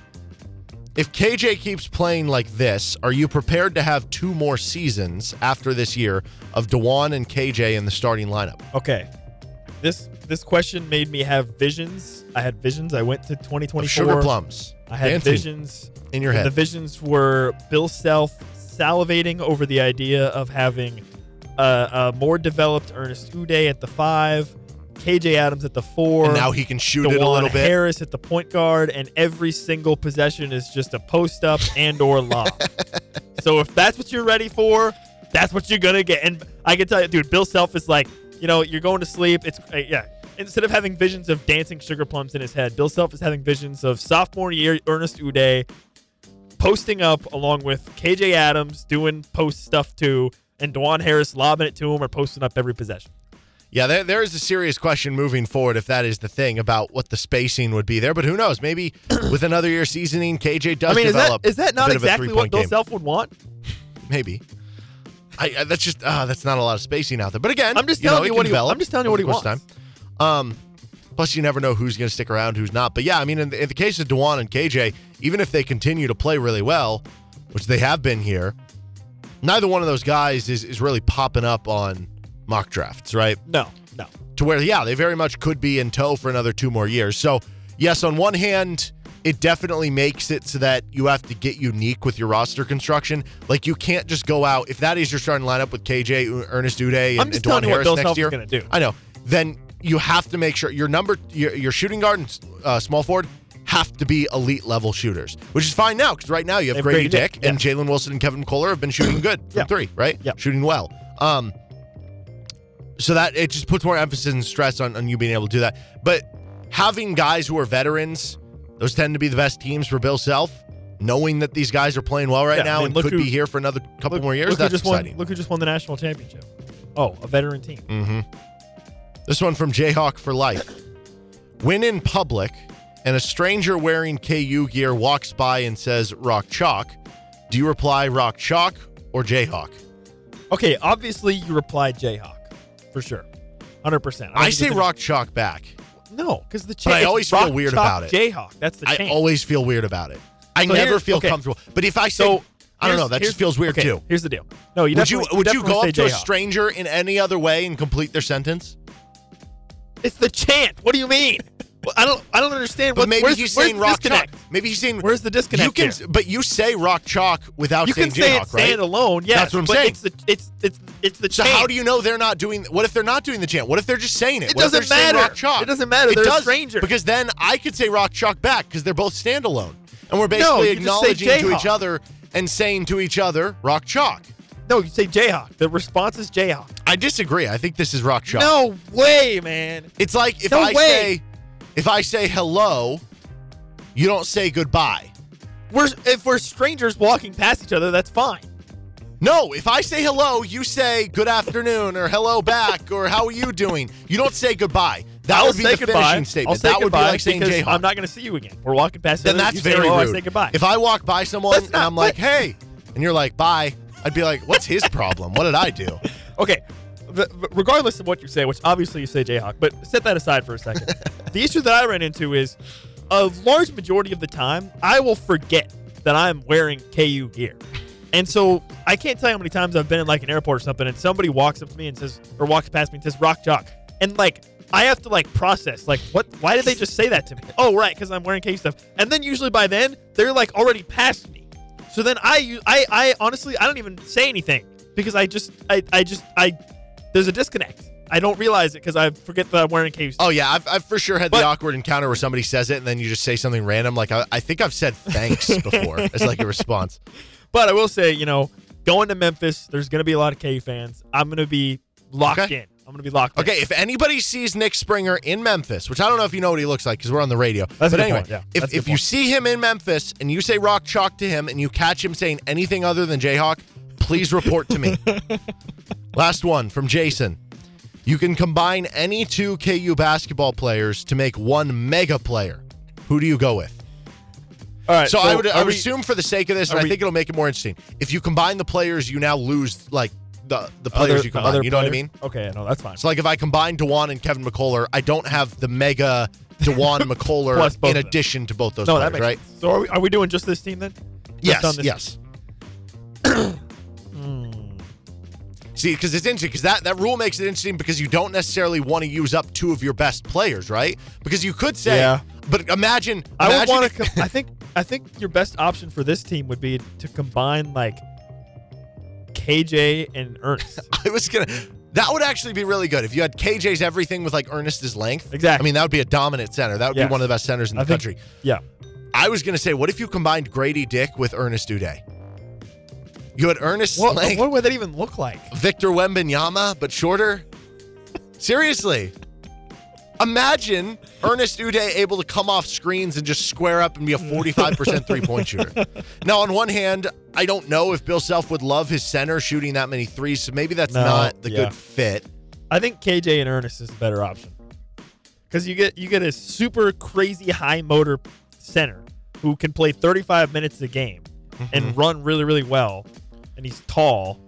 [SPEAKER 2] If KJ keeps playing like this, are you prepared to have two more seasons after this year of Dajuan and KJ in the starting lineup?
[SPEAKER 3] Okay. This this question made me have visions. I had visions. I went to 2024.
[SPEAKER 2] Of sugar plums.
[SPEAKER 3] I had
[SPEAKER 2] dancing
[SPEAKER 3] visions.
[SPEAKER 2] in your head.
[SPEAKER 3] The visions were Bill Self salivating over the idea of having a, a more developed Ernest Udeh at the five, KJ Adams at the four,
[SPEAKER 2] and now he can shoot it a little bit.
[SPEAKER 3] Harris at the point guard, and every single possession is just a post up and or lob. *laughs* so if that's what you're ready for, that's what you're gonna get. And I can tell you, dude, Bill Self is like, you know, you're going to sleep. It's uh, yeah. Instead of having visions of dancing sugar plums in his head, Bill Self is having visions of sophomore year Ernest Udeh posting up along with KJ Adams doing post stuff too, and Dajuan Harris lobbing it to him or posting up every possession.
[SPEAKER 2] Yeah, there, there is a serious question moving forward if that is the thing about what the spacing would be there. But who knows? Maybe *clears throat* with another year seasoning, KJ does
[SPEAKER 3] I mean, is that
[SPEAKER 2] develop
[SPEAKER 3] is that not
[SPEAKER 2] bit of a
[SPEAKER 3] exactly what Bill
[SPEAKER 2] game.
[SPEAKER 3] Self would want?
[SPEAKER 2] Maybe. I, I that's just uh, that's not a lot of spacing out there. But again,
[SPEAKER 3] I'm just
[SPEAKER 2] you know,
[SPEAKER 3] telling you what he- I'm just telling you what he
[SPEAKER 2] the Time. Um, plus, you never know who's going to stick around, who's not. But yeah, I mean, in the, in the case of Dajuan and KJ, even if they continue to play really well, which they have been here, neither one of those guys is is really popping up on mock drafts, right?
[SPEAKER 3] No, no.
[SPEAKER 2] to where yeah they very much could be in tow for another two more years so yes on one hand it definitely makes it so that you have to get unique with your roster construction like you can't just go out if that is your starting lineup with kj ernest udeh and, and Dajuan
[SPEAKER 3] telling you what
[SPEAKER 2] harris next year i know then you have to make sure your number your, your shooting guard and uh, small forward have to be elite level shooters, which is fine now because right now you have
[SPEAKER 3] They have
[SPEAKER 2] Grady,
[SPEAKER 3] Grady
[SPEAKER 2] Dick
[SPEAKER 3] Dick,
[SPEAKER 2] and Jalen Wilson and Kevin McCullar have been shooting good from
[SPEAKER 3] Yeah.
[SPEAKER 2] three, right?
[SPEAKER 3] Yeah.
[SPEAKER 2] Shooting well. Um, so that it just puts more emphasis and stress on, on you being able to do that. But having guys who are veterans, those tend to be the best teams for Bill Self. Knowing that these guys are playing well right
[SPEAKER 3] Yeah, I
[SPEAKER 2] now
[SPEAKER 3] mean,
[SPEAKER 2] and could
[SPEAKER 3] who-
[SPEAKER 2] be here for another couple
[SPEAKER 3] Look,
[SPEAKER 2] more years, that's
[SPEAKER 3] just
[SPEAKER 2] exciting.
[SPEAKER 3] won. Look who just won the national championship. Oh, a veteran team.
[SPEAKER 2] Mm-hmm. This one from Jayhawk for life. When in public and a stranger wearing KU gear walks by and says rock chalk, do you reply rock chalk or Jayhawk?
[SPEAKER 3] Okay, obviously you reply Jayhawk for sure, hundred percent.
[SPEAKER 2] I say rock chalk back.
[SPEAKER 3] No, because the
[SPEAKER 2] But I always feel weird
[SPEAKER 3] chalk,
[SPEAKER 2] about it.
[SPEAKER 3] Jayhawk. That's the
[SPEAKER 2] I always feel weird about it. I
[SPEAKER 3] So
[SPEAKER 2] never feel
[SPEAKER 3] okay.
[SPEAKER 2] comfortable. But if I say,
[SPEAKER 3] So
[SPEAKER 2] I don't know, that just feels weird
[SPEAKER 3] okay,
[SPEAKER 2] too.
[SPEAKER 3] Here's the deal. No, you
[SPEAKER 2] Would you
[SPEAKER 3] definitely-
[SPEAKER 2] would you go up to a stranger in any other way and complete their sentence?
[SPEAKER 3] It's the chant. What do you mean? *laughs* Well, I don't. I don't understand.
[SPEAKER 2] But
[SPEAKER 3] what,
[SPEAKER 2] maybe
[SPEAKER 3] where's,
[SPEAKER 2] he's
[SPEAKER 3] where's
[SPEAKER 2] saying rock
[SPEAKER 3] disconnect?
[SPEAKER 2] chalk. Maybe he's saying
[SPEAKER 3] Where's the disconnect?
[SPEAKER 2] You can,
[SPEAKER 3] here?
[SPEAKER 2] but you say rock chalk without
[SPEAKER 3] You
[SPEAKER 2] saying
[SPEAKER 3] can say
[SPEAKER 2] Jayhawk,
[SPEAKER 3] it
[SPEAKER 2] right?
[SPEAKER 3] alone. Yeah,
[SPEAKER 2] That's what I'm saying.
[SPEAKER 3] It's the it's it's it's the
[SPEAKER 2] So
[SPEAKER 3] chant.
[SPEAKER 2] how do you know they're not doing? What if they're not doing the chant? What if they're just saying it?
[SPEAKER 3] It
[SPEAKER 2] What
[SPEAKER 3] doesn't matter.
[SPEAKER 2] Rock chalk.
[SPEAKER 3] It doesn't matter.
[SPEAKER 2] It
[SPEAKER 3] They're a
[SPEAKER 2] does,
[SPEAKER 3] stranger.
[SPEAKER 2] because then I could say rock chalk back because they're both standalone, and we're basically
[SPEAKER 3] say
[SPEAKER 2] acknowledging to each other and saying to each other rock chalk.
[SPEAKER 3] No, you say Jayhawk. The response is Jayhawk.
[SPEAKER 2] I disagree. I think this is rock chalk.
[SPEAKER 3] No way, man.
[SPEAKER 2] it's like if
[SPEAKER 3] No
[SPEAKER 2] I
[SPEAKER 3] way.
[SPEAKER 2] say if I say hello, you don't say goodbye.
[SPEAKER 3] We're if we're strangers walking past each other, that's fine.
[SPEAKER 2] No, if I say hello, you say good afternoon or hello back or how are you doing? You don't say goodbye. That
[SPEAKER 3] I'll
[SPEAKER 2] would be
[SPEAKER 3] say
[SPEAKER 2] the
[SPEAKER 3] goodbye.
[SPEAKER 2] finishing statement.
[SPEAKER 3] Say
[SPEAKER 2] that would be like saying Jayhawk.
[SPEAKER 3] I'm not going to see you again. We're walking past.
[SPEAKER 2] then
[SPEAKER 3] each other,
[SPEAKER 2] that's
[SPEAKER 3] say
[SPEAKER 2] very
[SPEAKER 3] hello,
[SPEAKER 2] rude.
[SPEAKER 3] I say goodbye.
[SPEAKER 2] If I walk by someone
[SPEAKER 3] That's
[SPEAKER 2] and I'm like,
[SPEAKER 3] what-
[SPEAKER 2] "Hey," and you're like, "Bye," I'd be like, "What's his problem? What did I do?" *laughs*
[SPEAKER 3] Okay. The- regardless of what you say, which obviously you say Jayhawk, but set that aside for a second. *laughs* the issue that I ran into is a large majority of the time, I will forget that I'm wearing KU gear. And so I can't tell you how many times I've been in like an airport or something, and somebody walks up to me and says, or walks past me and says, "Rock Chalk," and like I have to like process, like, what? Why did they just say that to me? Oh, right, because I'm wearing K stuff. And then usually by then they're like already past me. So then I, I, I honestly, I don't even say anything because I just, I, I just, I, there's a disconnect. I don't realize it because I forget that I'm wearing stuff.
[SPEAKER 2] Oh yeah, I've, I've for sure had
[SPEAKER 3] But-
[SPEAKER 2] the awkward encounter where somebody says it and then you just say something random. Like I, I think I've said thanks *laughs* before as like a response.
[SPEAKER 3] But I will say, you know, going to Memphis, there's going to be a lot of K fans. I'm going to be locked
[SPEAKER 2] Okay.
[SPEAKER 3] in. I'm going to be locked in.
[SPEAKER 2] Okay, if anybody sees Nick Springer in Memphis, which I don't know if you know what he looks like because we're on the radio.
[SPEAKER 3] That's
[SPEAKER 2] but anyway,
[SPEAKER 3] point, yeah.
[SPEAKER 2] if, if you see him in Memphis and you say rock chalk to him and you catch him saying anything other than Jayhawk, please report to me. *laughs* Last one from Jason. You can combine any two KU basketball players to make one mega player. Who do you go with?
[SPEAKER 3] All right.
[SPEAKER 2] So, I would, I would
[SPEAKER 3] we-
[SPEAKER 2] assume for the sake of this, and
[SPEAKER 3] are
[SPEAKER 2] I think it'll make it more interesting. If you combine the players, you now lose like the the players
[SPEAKER 3] other-
[SPEAKER 2] you combine. You know what I mean?
[SPEAKER 3] Okay, no, that's fine.
[SPEAKER 2] So like if I combine Dajuan and Kevin McCullar, I don't have the mega
[SPEAKER 3] Dajuan *laughs* McCullar
[SPEAKER 2] in addition to both those
[SPEAKER 3] no,
[SPEAKER 2] players, right?
[SPEAKER 3] sense. So are we, are we doing just this team then?
[SPEAKER 2] Yes,
[SPEAKER 3] this-
[SPEAKER 2] yes. *clears throat* See, because it's interesting because that, that rule makes it interesting because you don't necessarily want to use up two of your best players, right? Because you could say,
[SPEAKER 3] Yeah.
[SPEAKER 2] but imagine,
[SPEAKER 3] I would want to. Com- I think. I think your best option for this team would be to combine like KJ and Ernest. *laughs*
[SPEAKER 2] I was gonna. That would actually be really good if you had KJ's everything with like Ernest's length.
[SPEAKER 3] Exactly.
[SPEAKER 2] I mean, that would be a dominant center. That would
[SPEAKER 3] Yes.
[SPEAKER 2] be one of the best centers in the
[SPEAKER 3] I think-
[SPEAKER 2] country.
[SPEAKER 3] yeah.
[SPEAKER 2] I was gonna say, what if you combined Grady Dick with Ernest Udeh? You had Ernest
[SPEAKER 3] What,
[SPEAKER 2] length.
[SPEAKER 3] what would that even look like?
[SPEAKER 2] Victor Wembanyama, but shorter? Seriously. Imagine Ernest Udeh able to come off screens and just square up and be a 45% three point shooter. Now, on one hand, I don't know if Bill Self would love his center shooting that many threes, so maybe that's
[SPEAKER 3] No,
[SPEAKER 2] not the
[SPEAKER 3] yeah.
[SPEAKER 2] good fit.
[SPEAKER 3] I think KJ and Ernest is a better option because you get you get a super crazy high motor center who can play 35 minutes a game
[SPEAKER 2] Mm-hmm.
[SPEAKER 3] and run really really well, and he's tall.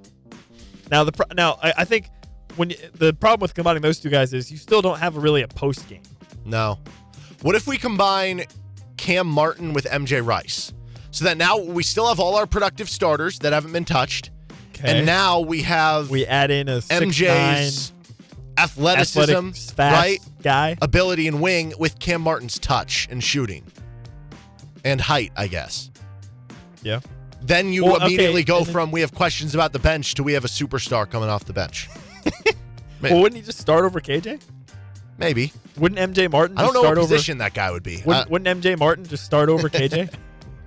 [SPEAKER 3] Now the pro- now I, I think when you, the problem with combining those two guys is you still don't have a really a post game.
[SPEAKER 2] No. What if we combine Cam Martin with MJ Rice? So that now we still have all our productive starters that haven't been touched.
[SPEAKER 3] Okay.
[SPEAKER 2] And now we have
[SPEAKER 3] we add in a six,
[SPEAKER 2] MJ's athleticism,
[SPEAKER 3] athletic, fast
[SPEAKER 2] right?
[SPEAKER 3] guy.
[SPEAKER 2] Ability and wing with Cam Martin's touch and shooting. And height, I guess.
[SPEAKER 3] Yeah.
[SPEAKER 2] Then you
[SPEAKER 3] Well, okay,
[SPEAKER 2] immediately go
[SPEAKER 3] then-
[SPEAKER 2] from we have questions about the bench to we have a superstar coming off the bench. *laughs*
[SPEAKER 3] Well, wouldn't he just start over KJ?
[SPEAKER 2] Maybe.
[SPEAKER 3] Wouldn't MJ Martin?
[SPEAKER 2] I don't know what
[SPEAKER 3] over,
[SPEAKER 2] position that guy would be.
[SPEAKER 3] Wouldn't,
[SPEAKER 2] Uh,
[SPEAKER 3] wouldn't MJ Martin just start over KJ?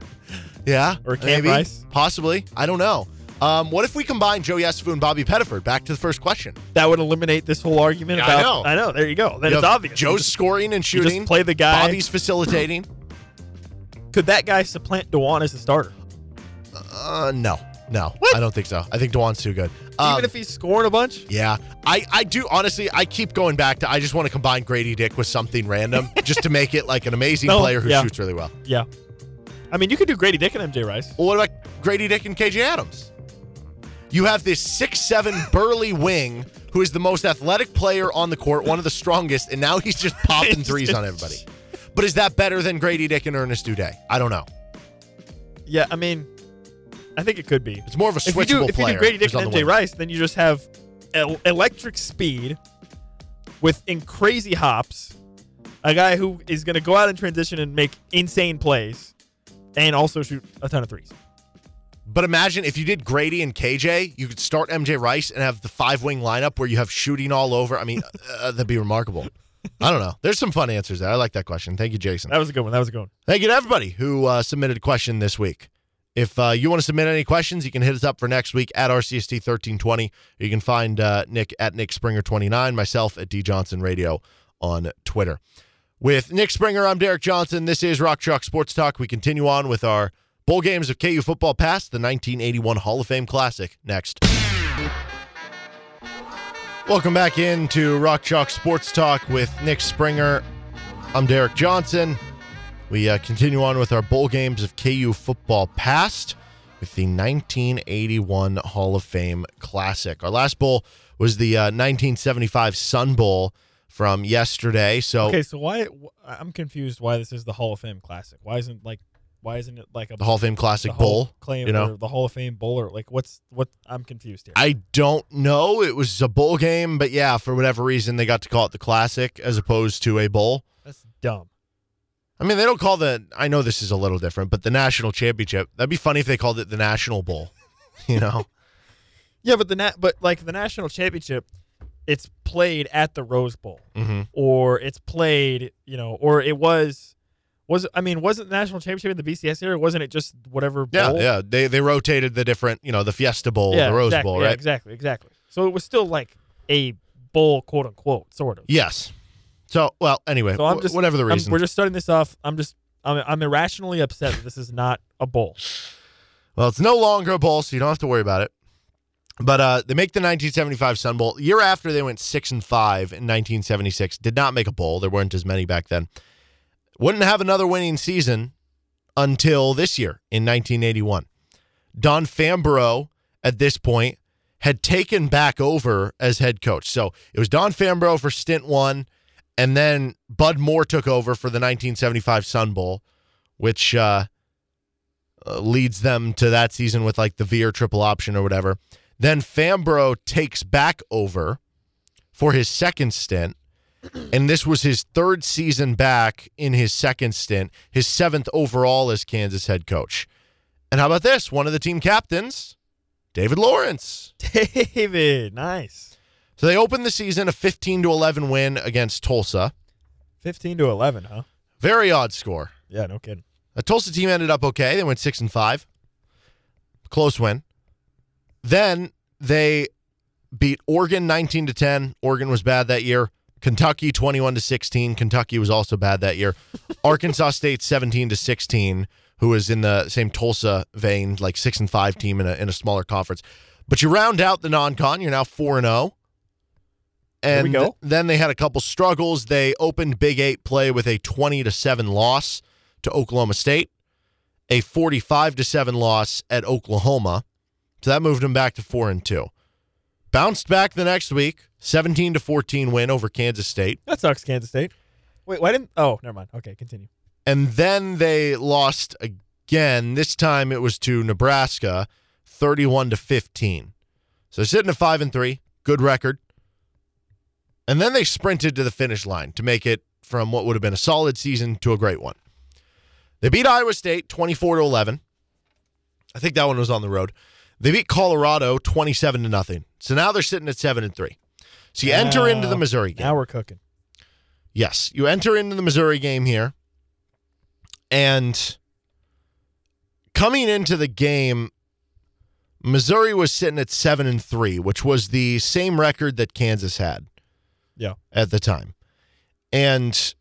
[SPEAKER 3] *laughs*
[SPEAKER 2] yeah.
[SPEAKER 3] or Cam
[SPEAKER 2] maybe.
[SPEAKER 3] Rice?
[SPEAKER 2] Possibly. I don't know. Um, what if we combine Joe Yesufu and Bobby Pettiford? Back to the first question.
[SPEAKER 3] that would eliminate this whole argument
[SPEAKER 2] Yeah, I
[SPEAKER 3] about.
[SPEAKER 2] know.
[SPEAKER 3] I know. There you go. Then
[SPEAKER 2] You
[SPEAKER 3] it's obvious.
[SPEAKER 2] Joe's
[SPEAKER 3] just-
[SPEAKER 2] scoring and shooting.
[SPEAKER 3] play the guy.
[SPEAKER 2] Bobby's facilitating.
[SPEAKER 3] Could that guy supplant Dajuan as a starter?
[SPEAKER 2] Uh, no, no,
[SPEAKER 3] What?
[SPEAKER 2] I don't think so. I think Dajuan's too good. Um,
[SPEAKER 3] Even if he's scoring a bunch?
[SPEAKER 2] yeah, I, I do honestly. I keep going back to. I just want to combine Grady Dick with something random, *laughs* just to make it like an amazing
[SPEAKER 3] No,
[SPEAKER 2] player who
[SPEAKER 3] yeah.
[SPEAKER 2] shoots really well.
[SPEAKER 3] Yeah. I mean, you could do Grady Dick and MJ Rice.
[SPEAKER 2] Well, what about Grady Dick and KJ Adams? You have this six-seven *laughs* burly wing who is the most athletic player on the court, one of the strongest, and now he's just popping *laughs* threes on everybody. But is that better than Grady Dick and Ernest Uday? I don't know.
[SPEAKER 3] Yeah, I mean, I think it could be.
[SPEAKER 2] It's more of a
[SPEAKER 3] If you do,
[SPEAKER 2] switchable
[SPEAKER 3] if you do Grady Dick and MJ
[SPEAKER 2] wing.
[SPEAKER 3] Rice, then you just have el- electric speed with in crazy hops, a guy who is going to go out in transition and make insane plays, and also shoot a ton of threes.
[SPEAKER 2] But imagine if you did Grady and KJ, you could start MJ Rice and have the five wing lineup where you have shooting all over. I mean, *laughs* uh, that'd be remarkable. I don't know. There's some fun answers there. I like that question. Thank you, Jason.
[SPEAKER 3] That was a good one. That was a good one.
[SPEAKER 2] Thank you to everybody who uh, submitted a question this week. If uh, you want to submit any questions, you can hit us up for next week at RCST1320. You can find uh, Nick at Nick Springer29, myself at D Johnson Radio on Twitter. With Nick Springer, I'm Derek Johnson. This is Rock Chalk Sports Talk. We continue on with our bowl games of KU football past the 1981 Hall of Fame Classic next. Welcome back into Rock Chalk Sports Talk with Nick Springer. I'm Derek Johnson. We uh, continue on with our bowl games of KU football past with the 1981 Hall of Fame Classic. Our last bowl was the uh, 1975 Sun Bowl from yesterday. So
[SPEAKER 3] Okay, so why? I'm confused. Why this is the Hall of Fame Classic? Why isn't like Why isn't it like a
[SPEAKER 2] The Hall of Fame Classic Bowl.
[SPEAKER 3] claim
[SPEAKER 2] you know?
[SPEAKER 3] or the Hall of Fame Bowler. like what's what? I'm confused here.
[SPEAKER 2] I don't know. It was a bowl game, but yeah, for whatever reason, they got to call it the Classic as opposed to a bowl.
[SPEAKER 3] That's dumb.
[SPEAKER 2] I mean, they don't call the. I know this is a little different, but the national championship. That'd be funny if they called it the National Bowl. *laughs* You know,
[SPEAKER 3] Yeah, but the na- but like the national championship, it's played at the Rose Bowl,
[SPEAKER 2] hmm
[SPEAKER 3] or it's played, you know, or it was, was I mean, wasn't the national championship in the BCS era? Wasn't it just whatever?
[SPEAKER 2] yeah,
[SPEAKER 3] bowl?
[SPEAKER 2] yeah. They they rotated the different, you know, the Fiesta Bowl,
[SPEAKER 3] yeah,
[SPEAKER 2] the Rose
[SPEAKER 3] exactly,
[SPEAKER 2] Bowl,
[SPEAKER 3] yeah,
[SPEAKER 2] right?
[SPEAKER 3] exactly, exactly. So it was still like a bowl, quote unquote, sort of.
[SPEAKER 2] Yes. So, well, anyway,
[SPEAKER 3] So I'm just
[SPEAKER 2] whatever the
[SPEAKER 3] I'm-
[SPEAKER 2] reason.
[SPEAKER 3] we're just starting this off. I'm just I'm I'm irrationally upset that this is not a bowl.
[SPEAKER 2] Well, it's no longer a bowl, so you don't have to worry about it. But uh, they make the 1975 Sun Bowl. Year after they went six and five in 1976, did not make a bowl. There weren't as many back then. Wouldn't have another winning season until this year in 1981. Don Fambrough at this point had taken back over as head coach. So it was Don Fambrough for stint one, and then Bud Moore took over for the 1975 Sun Bowl, which uh, uh, leads them to that season with like the Veer triple option or whatever. Then Fambrough takes back over for his second stint. And this was his third season back in his second stint, his seventh overall as Kansas head coach. And how about this? One of the team captains, David Lawrence. *laughs*
[SPEAKER 3] David, nice.
[SPEAKER 2] So they opened the season a 15 to 11 win against Tulsa.
[SPEAKER 3] 15 to 11, huh?
[SPEAKER 2] Very odd score.
[SPEAKER 3] Yeah, no kidding.
[SPEAKER 2] The Tulsa team ended up okay. They went 6 and 5. Close win. Then they beat Oregon 19 to 10. Oregon was bad that year. Kentucky 21 to 16. Kentucky was also bad that year. *laughs* Arkansas State 17 to 16, who was in the same Tulsa vein, like 6 and 5 team in a in a smaller conference. But you round out the non-con, you're now 4 and
[SPEAKER 3] 0.
[SPEAKER 2] And then they had a couple struggles. They opened Big Eight play with a 20 to seven loss to Oklahoma State, a 45 to 7 loss at Oklahoma. So that moved them back to 4 and 2. Bounced back the next week, 17 to 14 win over Kansas State.
[SPEAKER 3] That sucks, Kansas State. Wait, why didn't? Oh, never mind. Okay, continue.
[SPEAKER 2] And then they lost again. This time it was to Nebraska, 31 to 15. So sitting at 5 and 3, good record. And then they sprinted to the finish line to make it from what would have been a solid season to a great one. They beat Iowa State 24 to 11. I think that one was on the road. They beat Colorado 27 to nothing. So now they're sitting at 7 and 3. So you enter into the Missouri game.
[SPEAKER 3] Now we're cooking.
[SPEAKER 2] Yes, you enter into the Missouri game here, and coming into the game, Missouri was sitting at seven and three, which was the same record that Kansas had.
[SPEAKER 3] Yeah.
[SPEAKER 2] at the time, and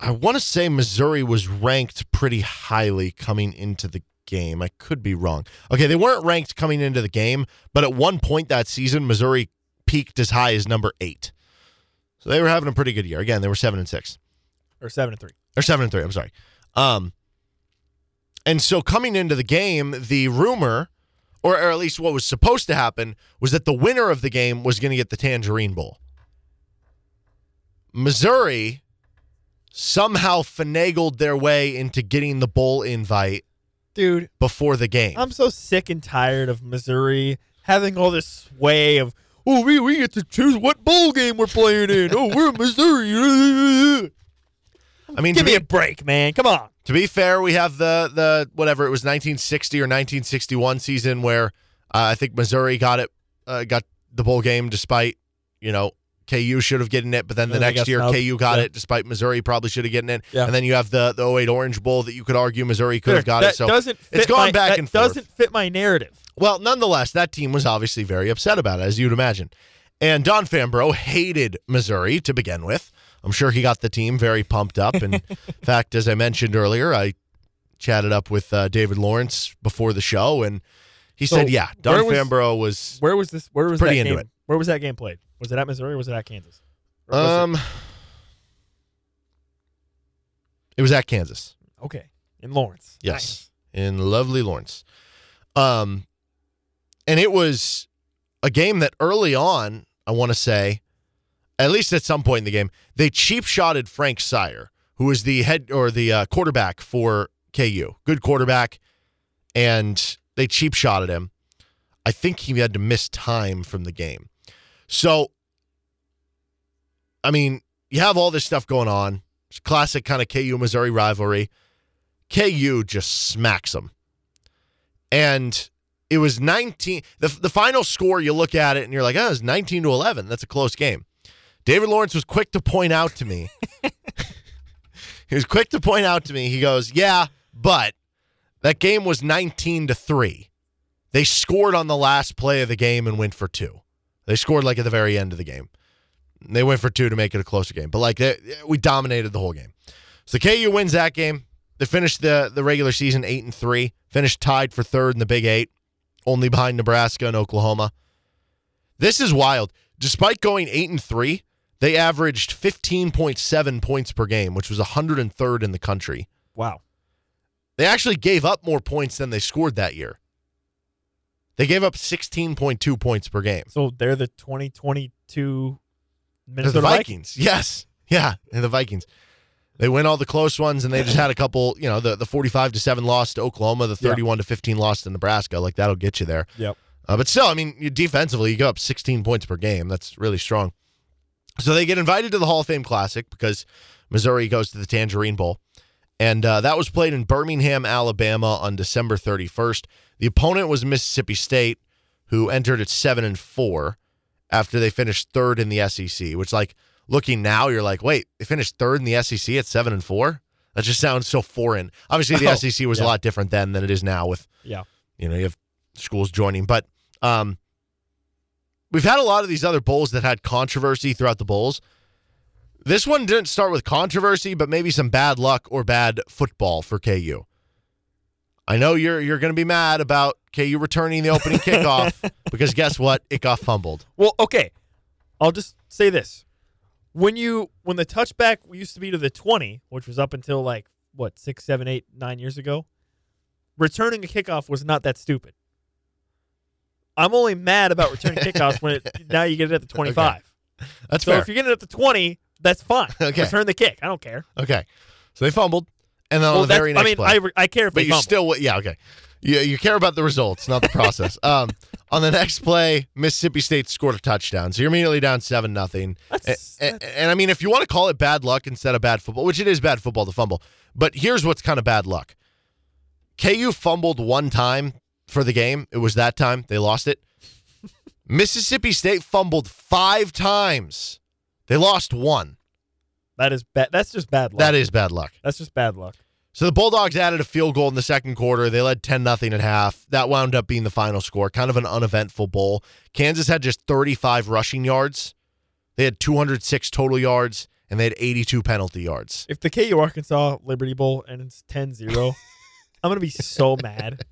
[SPEAKER 2] I want to say Missouri was ranked pretty highly coming into the game. I could be wrong. Okay, they weren't ranked coming into the game, but at one point that season, Missouri peaked as high as number eight. So they were having a pretty good year. Again, they were seven and six
[SPEAKER 3] Or seven and three.
[SPEAKER 2] or seven and three. I'm sorry. Um, and so coming into the game, the rumor, or, or at least what was supposed to happen, was that the winner of the game was going to get the Tangerine Bowl. Missouri somehow finagled their way into getting the bowl invite
[SPEAKER 3] Dude,
[SPEAKER 2] before the game.
[SPEAKER 3] I'm so sick and tired of Missouri having all this sway of, oh, we, we get to choose what bowl game we're playing in. Oh, we're Missouri. *laughs*
[SPEAKER 2] I mean,
[SPEAKER 3] Give
[SPEAKER 2] to
[SPEAKER 3] me
[SPEAKER 2] be,
[SPEAKER 3] a break, man. Come on.
[SPEAKER 2] to be fair, we have the the whatever it was 1960 or 1961 season where uh, I think Missouri got it uh, got the bowl game despite you know KU should have gotten it, but then the
[SPEAKER 3] And they
[SPEAKER 2] next year
[SPEAKER 3] snubbed.
[SPEAKER 2] KU got
[SPEAKER 3] Yeah.
[SPEAKER 2] it despite Missouri probably should have gotten it.
[SPEAKER 3] Yeah.
[SPEAKER 2] And then you have the the 08 Orange Bowl that you could argue Missouri could have got
[SPEAKER 3] that
[SPEAKER 2] it. So
[SPEAKER 3] doesn't fit
[SPEAKER 2] it's gone
[SPEAKER 3] my,
[SPEAKER 2] back
[SPEAKER 3] that
[SPEAKER 2] and forth.
[SPEAKER 3] It doesn't fit my narrative.
[SPEAKER 2] Well, nonetheless, that team was obviously very upset about it, as you'd imagine. And Don Fambrough hated Missouri to begin with. I'm sure he got the team very pumped up. And *laughs* in fact, as I mentioned earlier, I chatted up with uh, David Lawrence before the show, and he
[SPEAKER 3] So,
[SPEAKER 2] said, "Yeah, Don
[SPEAKER 3] was-
[SPEAKER 2] Fambrough was
[SPEAKER 3] Where was this? Where was
[SPEAKER 2] Pretty
[SPEAKER 3] that
[SPEAKER 2] into
[SPEAKER 3] game?
[SPEAKER 2] it.
[SPEAKER 3] Where was that game played? Was it at Missouri or was it at Kansas?
[SPEAKER 2] Um, it was at Kansas."
[SPEAKER 3] okay, in Lawrence.
[SPEAKER 2] Yes, in lovely Lawrence. Um, and it was a game that early on, I want to say, at least at some point in the game, they cheap shotted Frank Seurer, who was the head or the uh, quarterback for KU. Good quarterback, and they cheap shot at him. I think he had to miss time from the game. So, I mean, you have all this stuff going on. It's classic kind of KU Missouri rivalry. KU just smacks them. And it was 19 the, the final score you look at it and you're like, "Oh, it's 19 to 11. That's a close game." David Lawrence was quick to point out to me. *laughs* he was quick to point out to me. He goes, "Yeah, but that game was 19 to 3. They scored on the last play of the game and went for two. They scored like at the very end of the game. They went for two to make it a closer game, but like they, we dominated the whole game. So KU wins that game. They finished the the regular season eight and three. Finished tied for third in the Big Eight, only behind Nebraska and Oklahoma. This is wild. Despite going eight and three, they averaged fifteen point seven points per game, which was 103rd in the country.
[SPEAKER 3] Wow.
[SPEAKER 2] They actually gave up more points than they scored that year. They gave up 16.2 points per game.
[SPEAKER 3] So they're the 2022 Minnesota
[SPEAKER 2] the Vikings. Yes. Yeah, and the Vikings. They win all the close ones and they just had a couple, you know, the, the 45 to 7 loss to Oklahoma, the 31 to 15 loss to Nebraska. Like that'll get you there.
[SPEAKER 3] Yep.
[SPEAKER 2] Uh, but still, I mean, defensively, you go up 16 points per game. That's really strong. So they get invited to the Hall of Fame Classic because Missouri goes to the Tangerine Bowl. And uh, that was played in Birmingham, Alabama on December 31st. The opponent was Mississippi State, who entered at 7 and 4 after they finished third in the SEC, which, like, looking now, you're like, wait, they finished third in the SEC at 7 and 4? That just sounds so foreign. Obviously, the *laughs*
[SPEAKER 3] Oh,
[SPEAKER 2] SEC was a lot different then than it is now with
[SPEAKER 3] Yeah.
[SPEAKER 2] you know, you have schools joining, but um, we've had a lot of these other bowls that had controversy throughout the bowls. This one didn't start with controversy, but maybe some bad luck or bad football for KU. I know you're you're going to be mad about KU returning the opening kickoff *laughs* because guess what? It got fumbled.
[SPEAKER 3] Well, okay. I'll just say this. When you when the touchback used to be to the 20, which was up until like what, six, seven, eight, nine years ago, returning a kickoff was not that stupid. I'm only mad about returning *laughs* kickoffs when it, now you get it at the 25.
[SPEAKER 2] That's
[SPEAKER 3] So
[SPEAKER 2] fair.
[SPEAKER 3] if you're getting it at the 20, that's fine. *laughs*
[SPEAKER 2] Okay.
[SPEAKER 3] Return the kick. I don't care.
[SPEAKER 2] okay, so they fumbled, and then
[SPEAKER 3] well,
[SPEAKER 2] on the very
[SPEAKER 3] I mean,
[SPEAKER 2] play,
[SPEAKER 3] I, re- I care if
[SPEAKER 2] but
[SPEAKER 3] they
[SPEAKER 2] you
[SPEAKER 3] fumble.
[SPEAKER 2] still yeah okay you, you care about the results not the process *laughs* um on the next play mississippi state scored a touchdown so you're immediately down seven nothing
[SPEAKER 3] That's-
[SPEAKER 2] and, and i mean if you want to call it bad luck instead of bad football which it is bad football to fumble but here's what's kind of bad luck ku fumbled one time for the game it was that time they lost it *laughs* mississippi state fumbled five times they lost one
[SPEAKER 3] that is bad. That's just bad luck.
[SPEAKER 2] that is bad luck
[SPEAKER 3] That's just bad luck.
[SPEAKER 2] so the Bulldogs added a field goal in the second quarter. They led 10 nothing at half. That wound up being the final score. Kind of an uneventful bowl. Kansas had just 35 rushing yards. They had 206 total yards and they had 82 penalty yards.
[SPEAKER 3] If the KU Arkansas Liberty Bowl and it's 10-0, I'm gonna be so mad.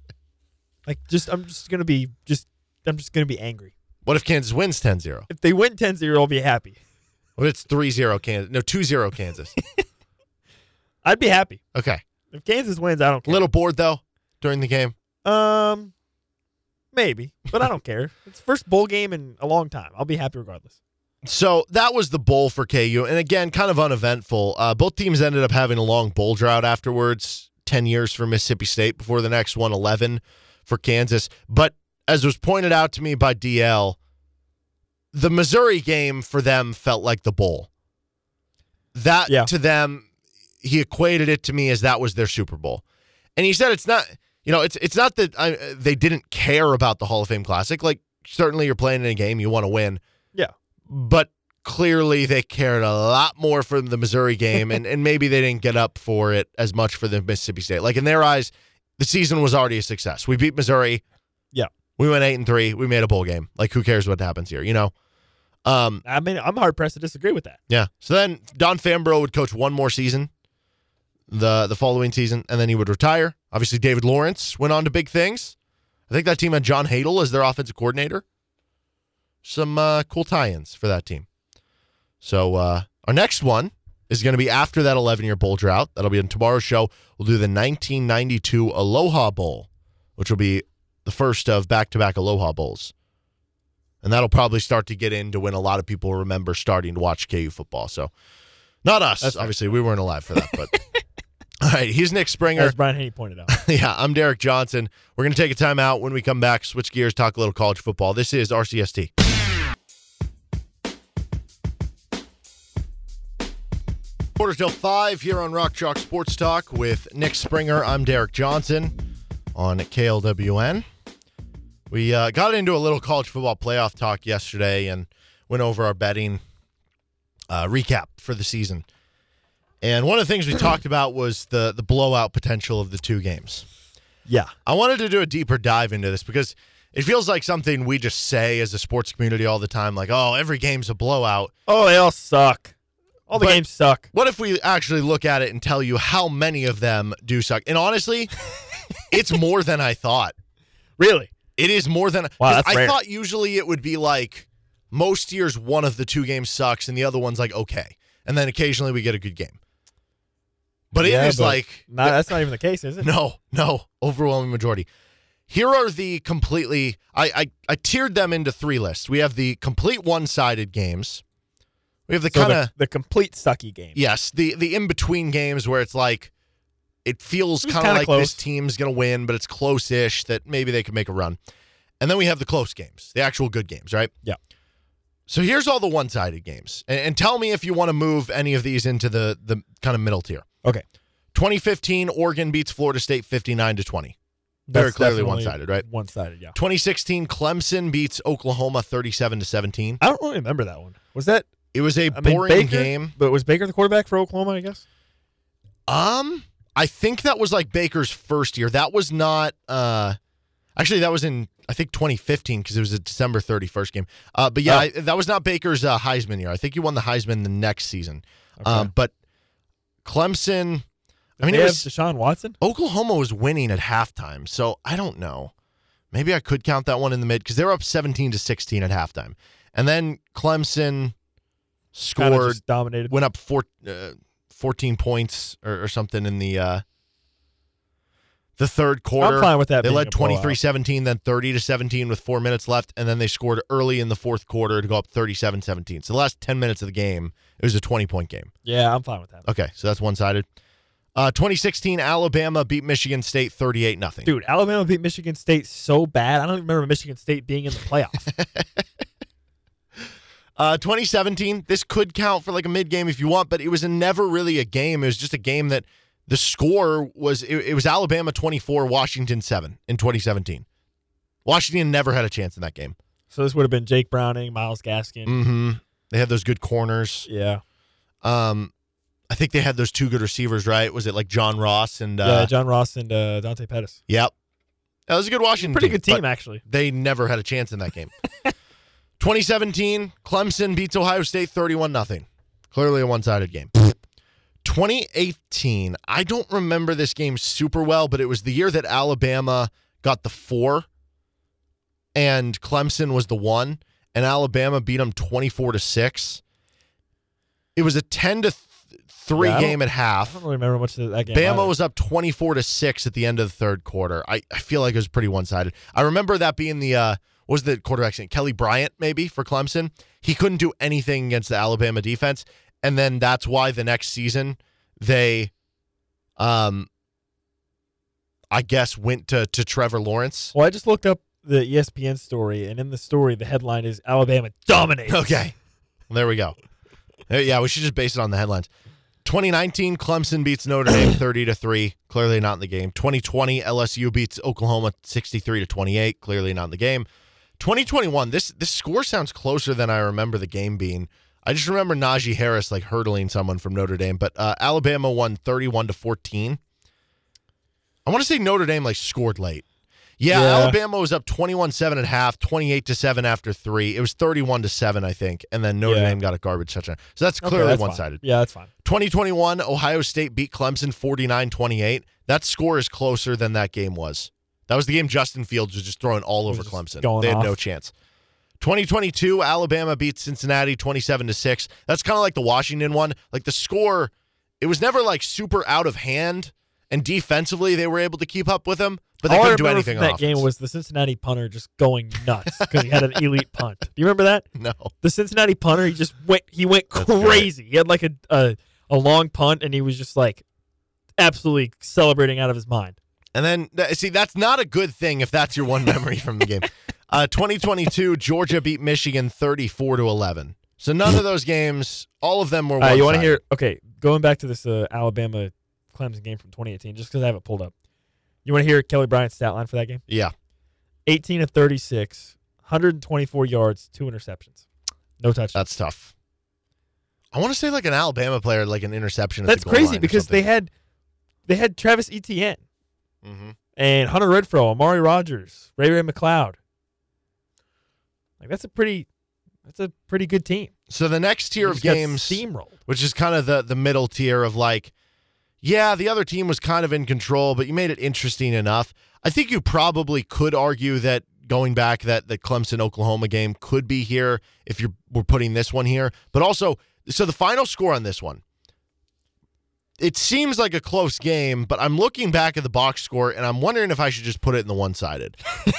[SPEAKER 3] Like just I'm just gonna be just I'm just gonna be angry.
[SPEAKER 2] What if Kansas wins 10-0?
[SPEAKER 3] If they win 10-0, I'll be happy.
[SPEAKER 2] If it's 3-0 Kansas? No, 2-0 Kansas. *laughs*
[SPEAKER 3] I'd be happy.
[SPEAKER 2] Okay.
[SPEAKER 3] If Kansas wins, I don't
[SPEAKER 2] A little bored though during the game.
[SPEAKER 3] um maybe, but I don't care. *laughs* It's first bowl game in a long time. I'll be happy regardless.
[SPEAKER 2] So that was the bowl for KU, and again, kind of uneventful. Uh, both teams ended up having a long bowl drought afterwards. Ten years for Mississippi State before the next one, 11 for Kansas. But as was pointed out to me by DL, the Missouri game for them felt like the bowl. That
[SPEAKER 3] Yeah.
[SPEAKER 2] to them, he equated it to me as that was their Super Bowl, and he said it's not. You know, it's it's not that I, they didn't care about the Hall of Fame Classic. Like certainly, you're playing in a game, you want to win
[SPEAKER 3] Yeah.
[SPEAKER 2] but clearly they cared a lot more for the Missouri game, *laughs* and, and maybe they didn't get up for it as much for the Mississippi State. Like in their eyes, the season was already a success. We beat Missouri.
[SPEAKER 3] Yeah.
[SPEAKER 2] We went eight and three. We made a bowl game. Like who cares what happens here? You know. Um.
[SPEAKER 3] I mean, I'm hard pressed to disagree with that.
[SPEAKER 2] Yeah. So then Don Fambrough would coach one more season, the the following season, and then he would retire. Obviously, David Lawrence went on to big things. I think that team had John Hadl as their offensive coordinator. Some uh, cool tie-ins for that team. So uh, our next one is going to be after that 11-year bowl drought. That'll be in tomorrow's show. We'll do the 1992 Aloha Bowl, which will be the first of back-to-back Aloha Bowls. And that'll probably start to get into when a lot of people remember starting to watch KU football. So Not us,
[SPEAKER 3] That's
[SPEAKER 2] obviously. We weren't alive for that, but. *laughs* All right, he's Nick Springer.
[SPEAKER 3] As Brian Haney pointed out. *laughs*
[SPEAKER 2] yeah, I'm Derek Johnson. We're going to take a time out. When we come back, switch gears, talk a little college football. This is RCST. Quarter till five here on Rock Chalk Sports Talk with Nick Springer. I'm Derek Johnson on KLWN. We uh, got into a little college football playoff talk yesterday and went over our betting uh, recap for the season. And one of the things we talked about was the the blowout potential of the two games.
[SPEAKER 3] Yeah.
[SPEAKER 2] I wanted to do a deeper dive into this because it feels like something we just say as a sports community all the time, like, "Oh, every game's a blowout."
[SPEAKER 3] Oh, they all suck. All the
[SPEAKER 2] But-
[SPEAKER 3] games suck.
[SPEAKER 2] What if we actually look at it and tell you how many of them do suck? And honestly, *laughs* it's more than I thought.
[SPEAKER 3] Really?
[SPEAKER 2] It is more than
[SPEAKER 3] Wow,
[SPEAKER 2] I
[SPEAKER 3] rare.
[SPEAKER 2] thought. Usually, it would be like most years, one of the two games sucks and the other one's like okay, and then occasionally we get a good game. But
[SPEAKER 3] Yeah,
[SPEAKER 2] it is
[SPEAKER 3] but
[SPEAKER 2] like
[SPEAKER 3] No, that's not even the case, is it? *laughs*
[SPEAKER 2] No, no, overwhelming majority. Here are the completely. I, I I tiered them into three lists. We have the complete one-sided games. We have the
[SPEAKER 3] So
[SPEAKER 2] kind of
[SPEAKER 3] the, the complete sucky game.
[SPEAKER 2] yes, the the in-between games where it's like it feels kind of like
[SPEAKER 3] close.
[SPEAKER 2] this team's gonna win, but it's close-ish that maybe they could make a run. And then we have the close games, the actual good games, right?
[SPEAKER 3] Yeah.
[SPEAKER 2] So here's all the one-sided games, and, and tell me if you want to move any of these into the the kind of middle tier.
[SPEAKER 3] Okay.
[SPEAKER 2] 2015, Oregon beats Florida State 59 to 20. Very
[SPEAKER 3] That's
[SPEAKER 2] clearly one-sided, right?
[SPEAKER 3] One-sided, yeah.
[SPEAKER 2] 2016, Clemson beats Oklahoma 37 to 17.
[SPEAKER 3] I don't really remember that one. Was that
[SPEAKER 2] It was a
[SPEAKER 3] I mean,
[SPEAKER 2] boring
[SPEAKER 3] Baker,
[SPEAKER 2] game.
[SPEAKER 3] But was Baker the quarterback for Oklahoma? I guess.
[SPEAKER 2] Um, I think that was like Baker's first year. That was not. uh Actually, that was in I think 2015 because it was a December 31st game. Uh, but yeah,
[SPEAKER 3] Oh.
[SPEAKER 2] I, that was not Baker's uh, Heisman year. I think he won the Heisman the next season. Um, but Clemson. I mean, it was
[SPEAKER 3] Deshaun Watson.
[SPEAKER 2] Oklahoma was winning at halftime, so I don't know. Maybe I could count that one in the mid because they were up 17 to 16 at halftime, and then Clemson scored,
[SPEAKER 3] dominated.
[SPEAKER 2] went up four, uh, 14 points or, or something in the uh, the third quarter.
[SPEAKER 3] I'm fine with that.
[SPEAKER 2] They led
[SPEAKER 3] a
[SPEAKER 2] 23-17, then 30 to 17 with four minutes left, and then they scored early in the fourth quarter to go up 37-17. So the last 10 minutes of the game, it was a 20 point game.
[SPEAKER 3] Yeah, I'm fine with that.
[SPEAKER 2] Okay, so that's one sided. Uh, 2016, Alabama beat Michigan State 38 nothing.
[SPEAKER 3] Dude, Alabama beat Michigan State so bad. I don't remember Michigan State being in the playoff. *laughs*
[SPEAKER 2] Uh, 2017, this could count for like a mid game if you want, but it was a never really a game. It was just a game that the score was it, it was Alabama 24, Washington 7 in 2017. Washington never had a chance in that game.
[SPEAKER 3] so this would have been Jake Browning, Myles Gaskin.
[SPEAKER 2] Mm-hmm. They had those good corners.
[SPEAKER 3] Yeah,
[SPEAKER 2] Um, I think they had those two good receivers, right? Was it like John Ross and uh,
[SPEAKER 3] yeah. John Ross and uh, Dante Pettis.
[SPEAKER 2] Yep. That was a good Washington
[SPEAKER 3] Pretty good team, actually.
[SPEAKER 2] They never had a chance in that game. *laughs* 2017, Clemson beats Ohio State 31 nothing. Clearly a one-sided game. 2018, I don't remember this game super well, but it was the year that Alabama got the 4 and Clemson was the 1 and Alabama beat them 24 to 6. It was a 10 to 3
[SPEAKER 3] Yeah,
[SPEAKER 2] game at half.
[SPEAKER 3] I don't really remember much of that game.
[SPEAKER 2] Bama
[SPEAKER 3] either.
[SPEAKER 2] was up 24 to 6 at the end of the third quarter. I, I feel like it was pretty one-sided. I remember that being the uh was the quarterback's name? Kelly Bryant maybe for Clemson. He couldn't do anything against the Alabama defense and then that's why the next season they um I guess went to to Trevor Lawrence.
[SPEAKER 3] Well, I just looked up the ESPN story, and in the story, the headline is Alabama dominates.
[SPEAKER 2] Okay. There we go. Yeah, we should just base it on the headlines. 2019, Clemson beats Notre Dame *coughs* 30 to 3. Clearly not in the game. 2020, LSU beats Oklahoma 63 to 28. Clearly not in the game. 2021, this this score sounds closer than I remember the game being. I just remember Najee Harris like hurdling someone from Notre Dame, but uh, Alabama won 31 to 14. I want to say Notre Dame like scored late. Yeah,
[SPEAKER 3] Yeah.
[SPEAKER 2] Alabama was up 21-7 at half, 28 to 7 after 3. It was 31 to 7, I think, and then Notre
[SPEAKER 3] Yeah.
[SPEAKER 2] Dame got a garbage touchdown. So that's
[SPEAKER 3] Okay,
[SPEAKER 2] clearly
[SPEAKER 3] that's
[SPEAKER 2] one-sided.
[SPEAKER 3] Yeah, that's fine.
[SPEAKER 2] 2021, Ohio State beat Clemson 49-28. That score is closer than that game was. That was the game Justin Fields was just throwing all over Clemson. They had no chance. 2022, Alabama beat Cincinnati 27 to 6. That's kind of like the Washington one. Like the score, it was never like super out of hand and defensively they were able to keep up with them, but they
[SPEAKER 3] All
[SPEAKER 2] couldn't do anything
[SPEAKER 3] that game was the Cincinnati punter just going nuts because he had an elite punt. Do you remember that? *laughs*
[SPEAKER 2] no.
[SPEAKER 3] The Cincinnati punter, he just went. He went
[SPEAKER 2] That's great.
[SPEAKER 3] crazy. He had like a, a a long punt, and he was just like absolutely celebrating out of his mind.
[SPEAKER 2] And then, see, that's not a good thing if that's your one memory from the game. *laughs* Uh, 2022, Georgia beat Michigan 34 to 11. So none of those games, all of them were.
[SPEAKER 3] Uh, you want to hear? Okay, going back to this uh, Alabama Clemson game from 2018, just because I have it pulled up. You want to hear Kelly Bryant's stat line for that game?
[SPEAKER 2] Yeah.
[SPEAKER 3] 18 of 36, 124 yards, two interceptions, no touchdowns.
[SPEAKER 2] That's tough. I want to say like an Alabama player, like an interception. at
[SPEAKER 3] That's
[SPEAKER 2] the goal
[SPEAKER 3] crazy
[SPEAKER 2] line
[SPEAKER 3] because they had they had Travis Etienne
[SPEAKER 2] Mhm.
[SPEAKER 3] and Hunter Renfrow, Amari Rodgers, Ray Ray McCloud. Like that's a pretty that's a pretty good team.
[SPEAKER 2] So the next tier of games,
[SPEAKER 3] steamrolled.
[SPEAKER 2] which is kind of the the middle tier of like, yeah, the other team was kind of in control, but you made it interesting enough. I think you probably could argue that going back that the Clemson Oklahoma game could be here if you're we're putting this one here, but also so the final score on this one. It seems like a close game, but I'm looking back at the box score and I'm wondering if I should just put it in the one sided.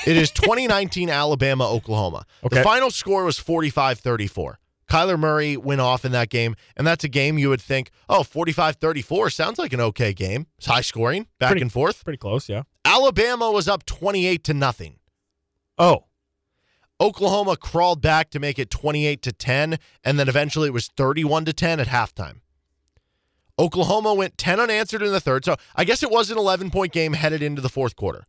[SPEAKER 2] it is *laughs* 2019 Alabama Oklahoma. The
[SPEAKER 3] Okay.
[SPEAKER 2] final score was 45 34. Kyler Murray went off in that game, and that's a game you would think, oh, 45 34 sounds like an okay game. It's high scoring, back
[SPEAKER 3] Pretty-
[SPEAKER 2] and forth.
[SPEAKER 3] Pretty close, yeah.
[SPEAKER 2] Alabama was up 28 to nothing.
[SPEAKER 3] Oh,
[SPEAKER 2] Oklahoma crawled back to make it 28 to 10 and then eventually it was 31 to 10 at halftime. Oklahoma went 10 unanswered in the third. So I guess it was an 11 point game headed into the fourth quarter.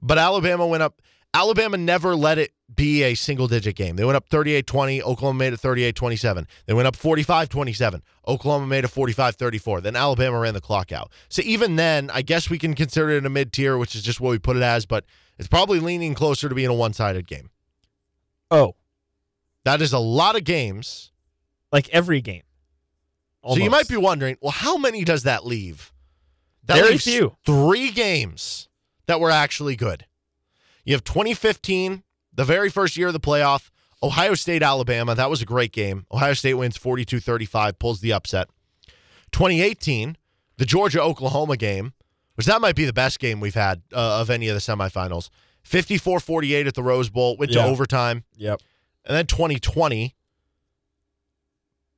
[SPEAKER 2] But Alabama went up Alabama never let it be a single digit game. They went up 38-20, Oklahoma made it 38-27. They went up 45-27. Oklahoma made it 45-34. Then Alabama ran the clock out. So even then, I guess we can consider it a mid-tier, which is just what we put it as, but it's probably leaning closer to being a one-sided game.
[SPEAKER 3] oh,
[SPEAKER 2] That is a lot of games.
[SPEAKER 3] like every game.
[SPEAKER 2] So you might be wondering, well, how many does that leave? That
[SPEAKER 3] Very
[SPEAKER 2] leaves
[SPEAKER 3] few.
[SPEAKER 2] Three games that were actually good. You have 2015, the very first year of the playoff, Ohio State, Alabama. That was a great game. Ohio State wins 42 35, pulls the upset. 2018, the Georgia Oklahoma game, which that might be the best game we've had uh, of any of the semifinals. 54 48 at the Rose Bowl, went
[SPEAKER 3] Yeah.
[SPEAKER 2] to overtime.
[SPEAKER 3] Yep.
[SPEAKER 2] And then 2020,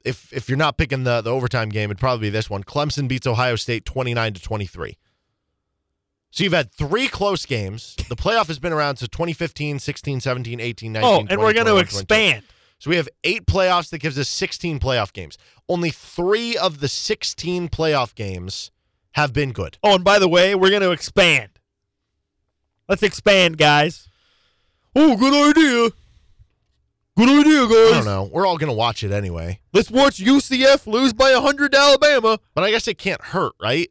[SPEAKER 2] if if you're not picking the the overtime game, it'd probably be this one. Clemson beats Ohio State 29 to 23. So you've had three close games. The playoff has been around since 2015, 16, 17, 18, 19.
[SPEAKER 3] Oh, and
[SPEAKER 2] 20,
[SPEAKER 3] we're going to expand.
[SPEAKER 2] So we have eight playoffs that gives us 16 playoff games. Only three of the 16 playoff games have been good.
[SPEAKER 3] Oh, and by the way, we're going to expand. Let's expand, guys. Oh, good idea. Good idea,
[SPEAKER 2] I don't know. We're all going to watch it anyway.
[SPEAKER 3] Let's watch UCF lose by 100 to Alabama.
[SPEAKER 2] But I guess it can't hurt, right?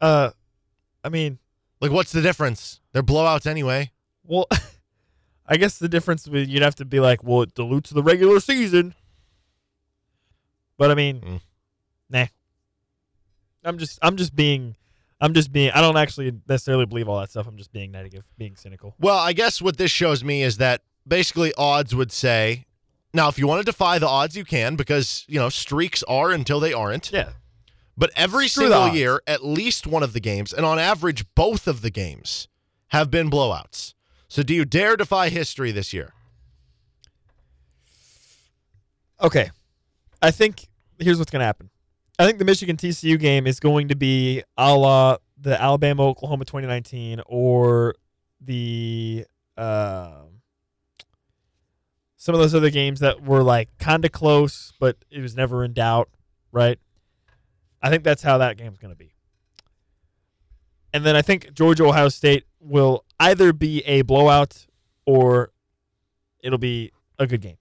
[SPEAKER 3] Uh, I mean,
[SPEAKER 2] Like, what's the difference? They're blowouts anyway.
[SPEAKER 3] well, *laughs* I guess the difference would you'd have to be like, well, it dilutes the regular season. But I mean,
[SPEAKER 2] Mm.
[SPEAKER 3] nah. I'm just, I'm just being, I'm just being. I don't actually necessarily believe all that stuff. I'm just being negative, being cynical.
[SPEAKER 2] Well, I guess what this shows me is that basically odds would say, now, if you want to defy the odds, you can because, you know, streaks are until they aren't.
[SPEAKER 3] Yeah.
[SPEAKER 2] But every
[SPEAKER 3] Screw
[SPEAKER 2] single year, at least one of the games, and on average, both of the games have been blowouts. So do you dare defy history this year?
[SPEAKER 3] Okay. I think here's what's going to happen. I think the Michigan TCU game is going to be a la the Alabama Oklahoma 2019 or the um some of those other games that were like kind of close, but it was never in doubt, right? I think that's how that game's going to be. And then I think Georgia Ohio State will either be a blowout or it'll be a good game.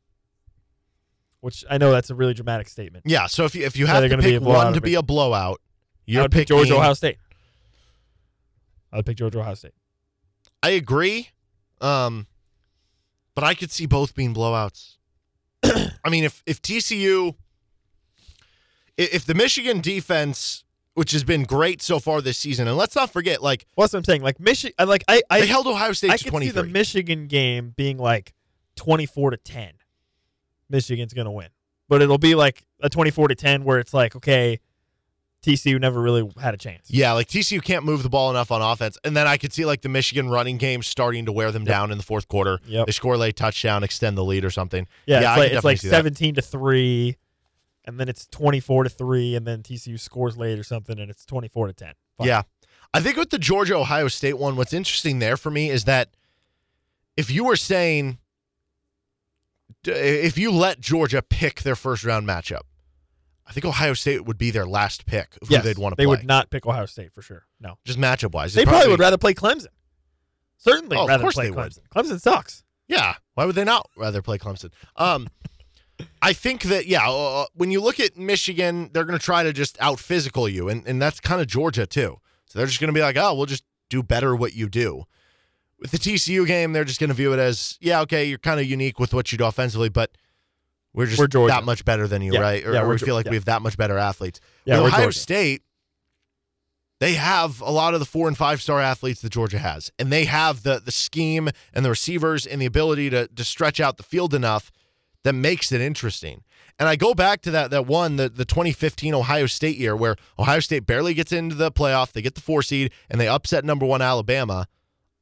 [SPEAKER 3] Which I know that's a really dramatic statement.
[SPEAKER 2] Yeah. So if you if you have to pick
[SPEAKER 3] a blowout
[SPEAKER 2] one to be a blowout, you're
[SPEAKER 3] would pick
[SPEAKER 2] picking
[SPEAKER 3] Georgia Ohio State. I would pick Georgia Ohio State.
[SPEAKER 2] I agree. Um, but I could see both being blowouts. *coughs* I mean, if if TCU, i- if the Michigan defense, which has been great so far this season, and let's not forget, like
[SPEAKER 3] Well, that's what I'm saying. Like Michigan, like I, I,
[SPEAKER 2] they held Ohio State
[SPEAKER 3] I
[SPEAKER 2] to
[SPEAKER 3] could see the. Michigan game being like 24 to 10. Michigan's gonna win, but it'll be like a 24 to 10 where it's like, okay, TCU never really had a chance.
[SPEAKER 2] Yeah, like TCU can't move the ball enough on offense, and then I could see like the Michigan running game starting to wear them down in the fourth quarter.
[SPEAKER 3] Yep.
[SPEAKER 2] They score a late touchdown, extend the lead or something.
[SPEAKER 3] Yeah,
[SPEAKER 2] Yeah,
[SPEAKER 3] it's like, it's like
[SPEAKER 2] see that.
[SPEAKER 3] 17 to three, and then it's 24 to 3 and then TCU scores late or something and it's 24 to 10. Fine.
[SPEAKER 2] Yeah. I think with the Georgia Ohio State one, what's interesting there for me is that if you were saying, if you let Georgia pick their first round matchup, I think Ohio State would be their last pick of
[SPEAKER 3] Yes,
[SPEAKER 2] who they'd want to
[SPEAKER 3] They
[SPEAKER 2] play.
[SPEAKER 3] would not pick Ohio State for sure. No.
[SPEAKER 2] Just matchup wise.
[SPEAKER 3] They probably, would rather play Clemson. Certainly
[SPEAKER 2] Oh, of course
[SPEAKER 3] play
[SPEAKER 2] they would.
[SPEAKER 3] Clemson. Clemson sucks.
[SPEAKER 2] Yeah. Why would they not rather play Clemson? Um, I think that yeah, uh, when you look at Michigan, they're going to try to just out physical you, and and that's kind of Georgia too. So they're just going to be like, oh, we'll just do better what you do. With the TCU game, they're just going to view it as yeah, okay, you're kind of unique with what you do offensively, but we're just
[SPEAKER 3] We're
[SPEAKER 2] that much better than you,
[SPEAKER 3] Yeah.
[SPEAKER 2] right? Or,
[SPEAKER 3] Yeah,
[SPEAKER 2] or we feel like
[SPEAKER 3] yeah.
[SPEAKER 2] we have that much better athletes.
[SPEAKER 3] Yeah,
[SPEAKER 2] Ohio
[SPEAKER 3] Georgia.
[SPEAKER 2] State, they have a lot of the four and five star athletes that Georgia has, and they have the the scheme and the receivers and the ability to to stretch out the field enough that makes it interesting. And I go back to that that one the the 2015 Ohio State year where Ohio State barely gets into the playoff, they get the four seed, and they upset number one Alabama.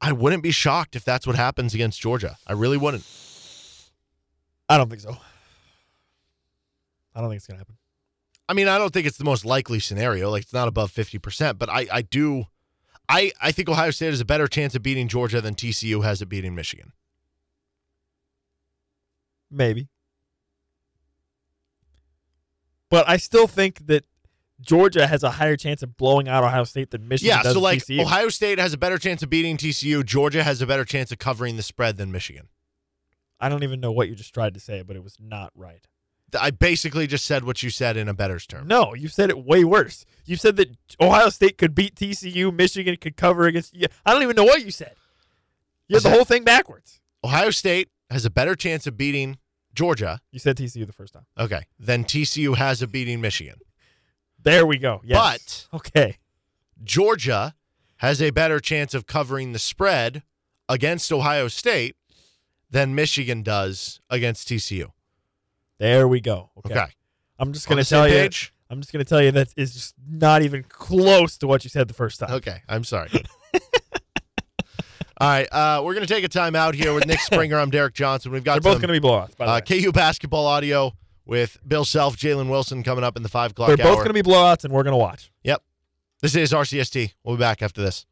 [SPEAKER 2] I wouldn't be shocked if that's what happens against Georgia. I really wouldn't.
[SPEAKER 3] I don't think so. I don't think it's going to happen.
[SPEAKER 2] I mean, I don't think it's the most likely scenario. Like it's not above fifty percent, but I, I do, I, I think Ohio State has a better chance of beating Georgia than TCU has of beating Michigan.
[SPEAKER 3] Maybe. But I still think that Georgia has a higher chance of blowing out Ohio State than Michigan
[SPEAKER 2] Yeah, so like
[SPEAKER 3] TCU.
[SPEAKER 2] Ohio State has a better chance of beating TCU. Georgia has a better chance of covering the spread than Michigan.
[SPEAKER 3] I don't even know what you just tried to say, but it was not right.
[SPEAKER 2] I basically just said what you said in a better's term.
[SPEAKER 3] No, you said it way worse. You said that Ohio State could beat TCU, Michigan could cover against. I don't even know what you said. You had the whole thing backwards.
[SPEAKER 2] Ohio State has a better chance of beating Georgia.
[SPEAKER 3] You said TCU the first time.
[SPEAKER 2] Okay, then TCU has of beating Michigan.
[SPEAKER 3] There we go. Yes.
[SPEAKER 2] But
[SPEAKER 3] okay,
[SPEAKER 2] Georgia has a better chance of covering the spread against Ohio State than Michigan does against TCU.
[SPEAKER 3] there we go. Okay,
[SPEAKER 2] Okay.
[SPEAKER 3] I'm just gonna tell you.
[SPEAKER 2] page?
[SPEAKER 3] I'm just gonna tell you that is just not even close to what you said the first time.
[SPEAKER 2] Okay, I'm sorry. *laughs* All right, uh, we're going to take a time out here with Nick *laughs* Springer. I'm Derek Johnson. We've got
[SPEAKER 3] They're both gonna be blowouts. By the
[SPEAKER 2] uh,
[SPEAKER 3] way.
[SPEAKER 2] KU basketball audio with Bill Self, Jalen Wilson coming up in the 5 o'clock
[SPEAKER 3] They're both gonna be blowouts, and we're gonna watch.
[SPEAKER 2] Yep. This is RCST. We'll be back after this.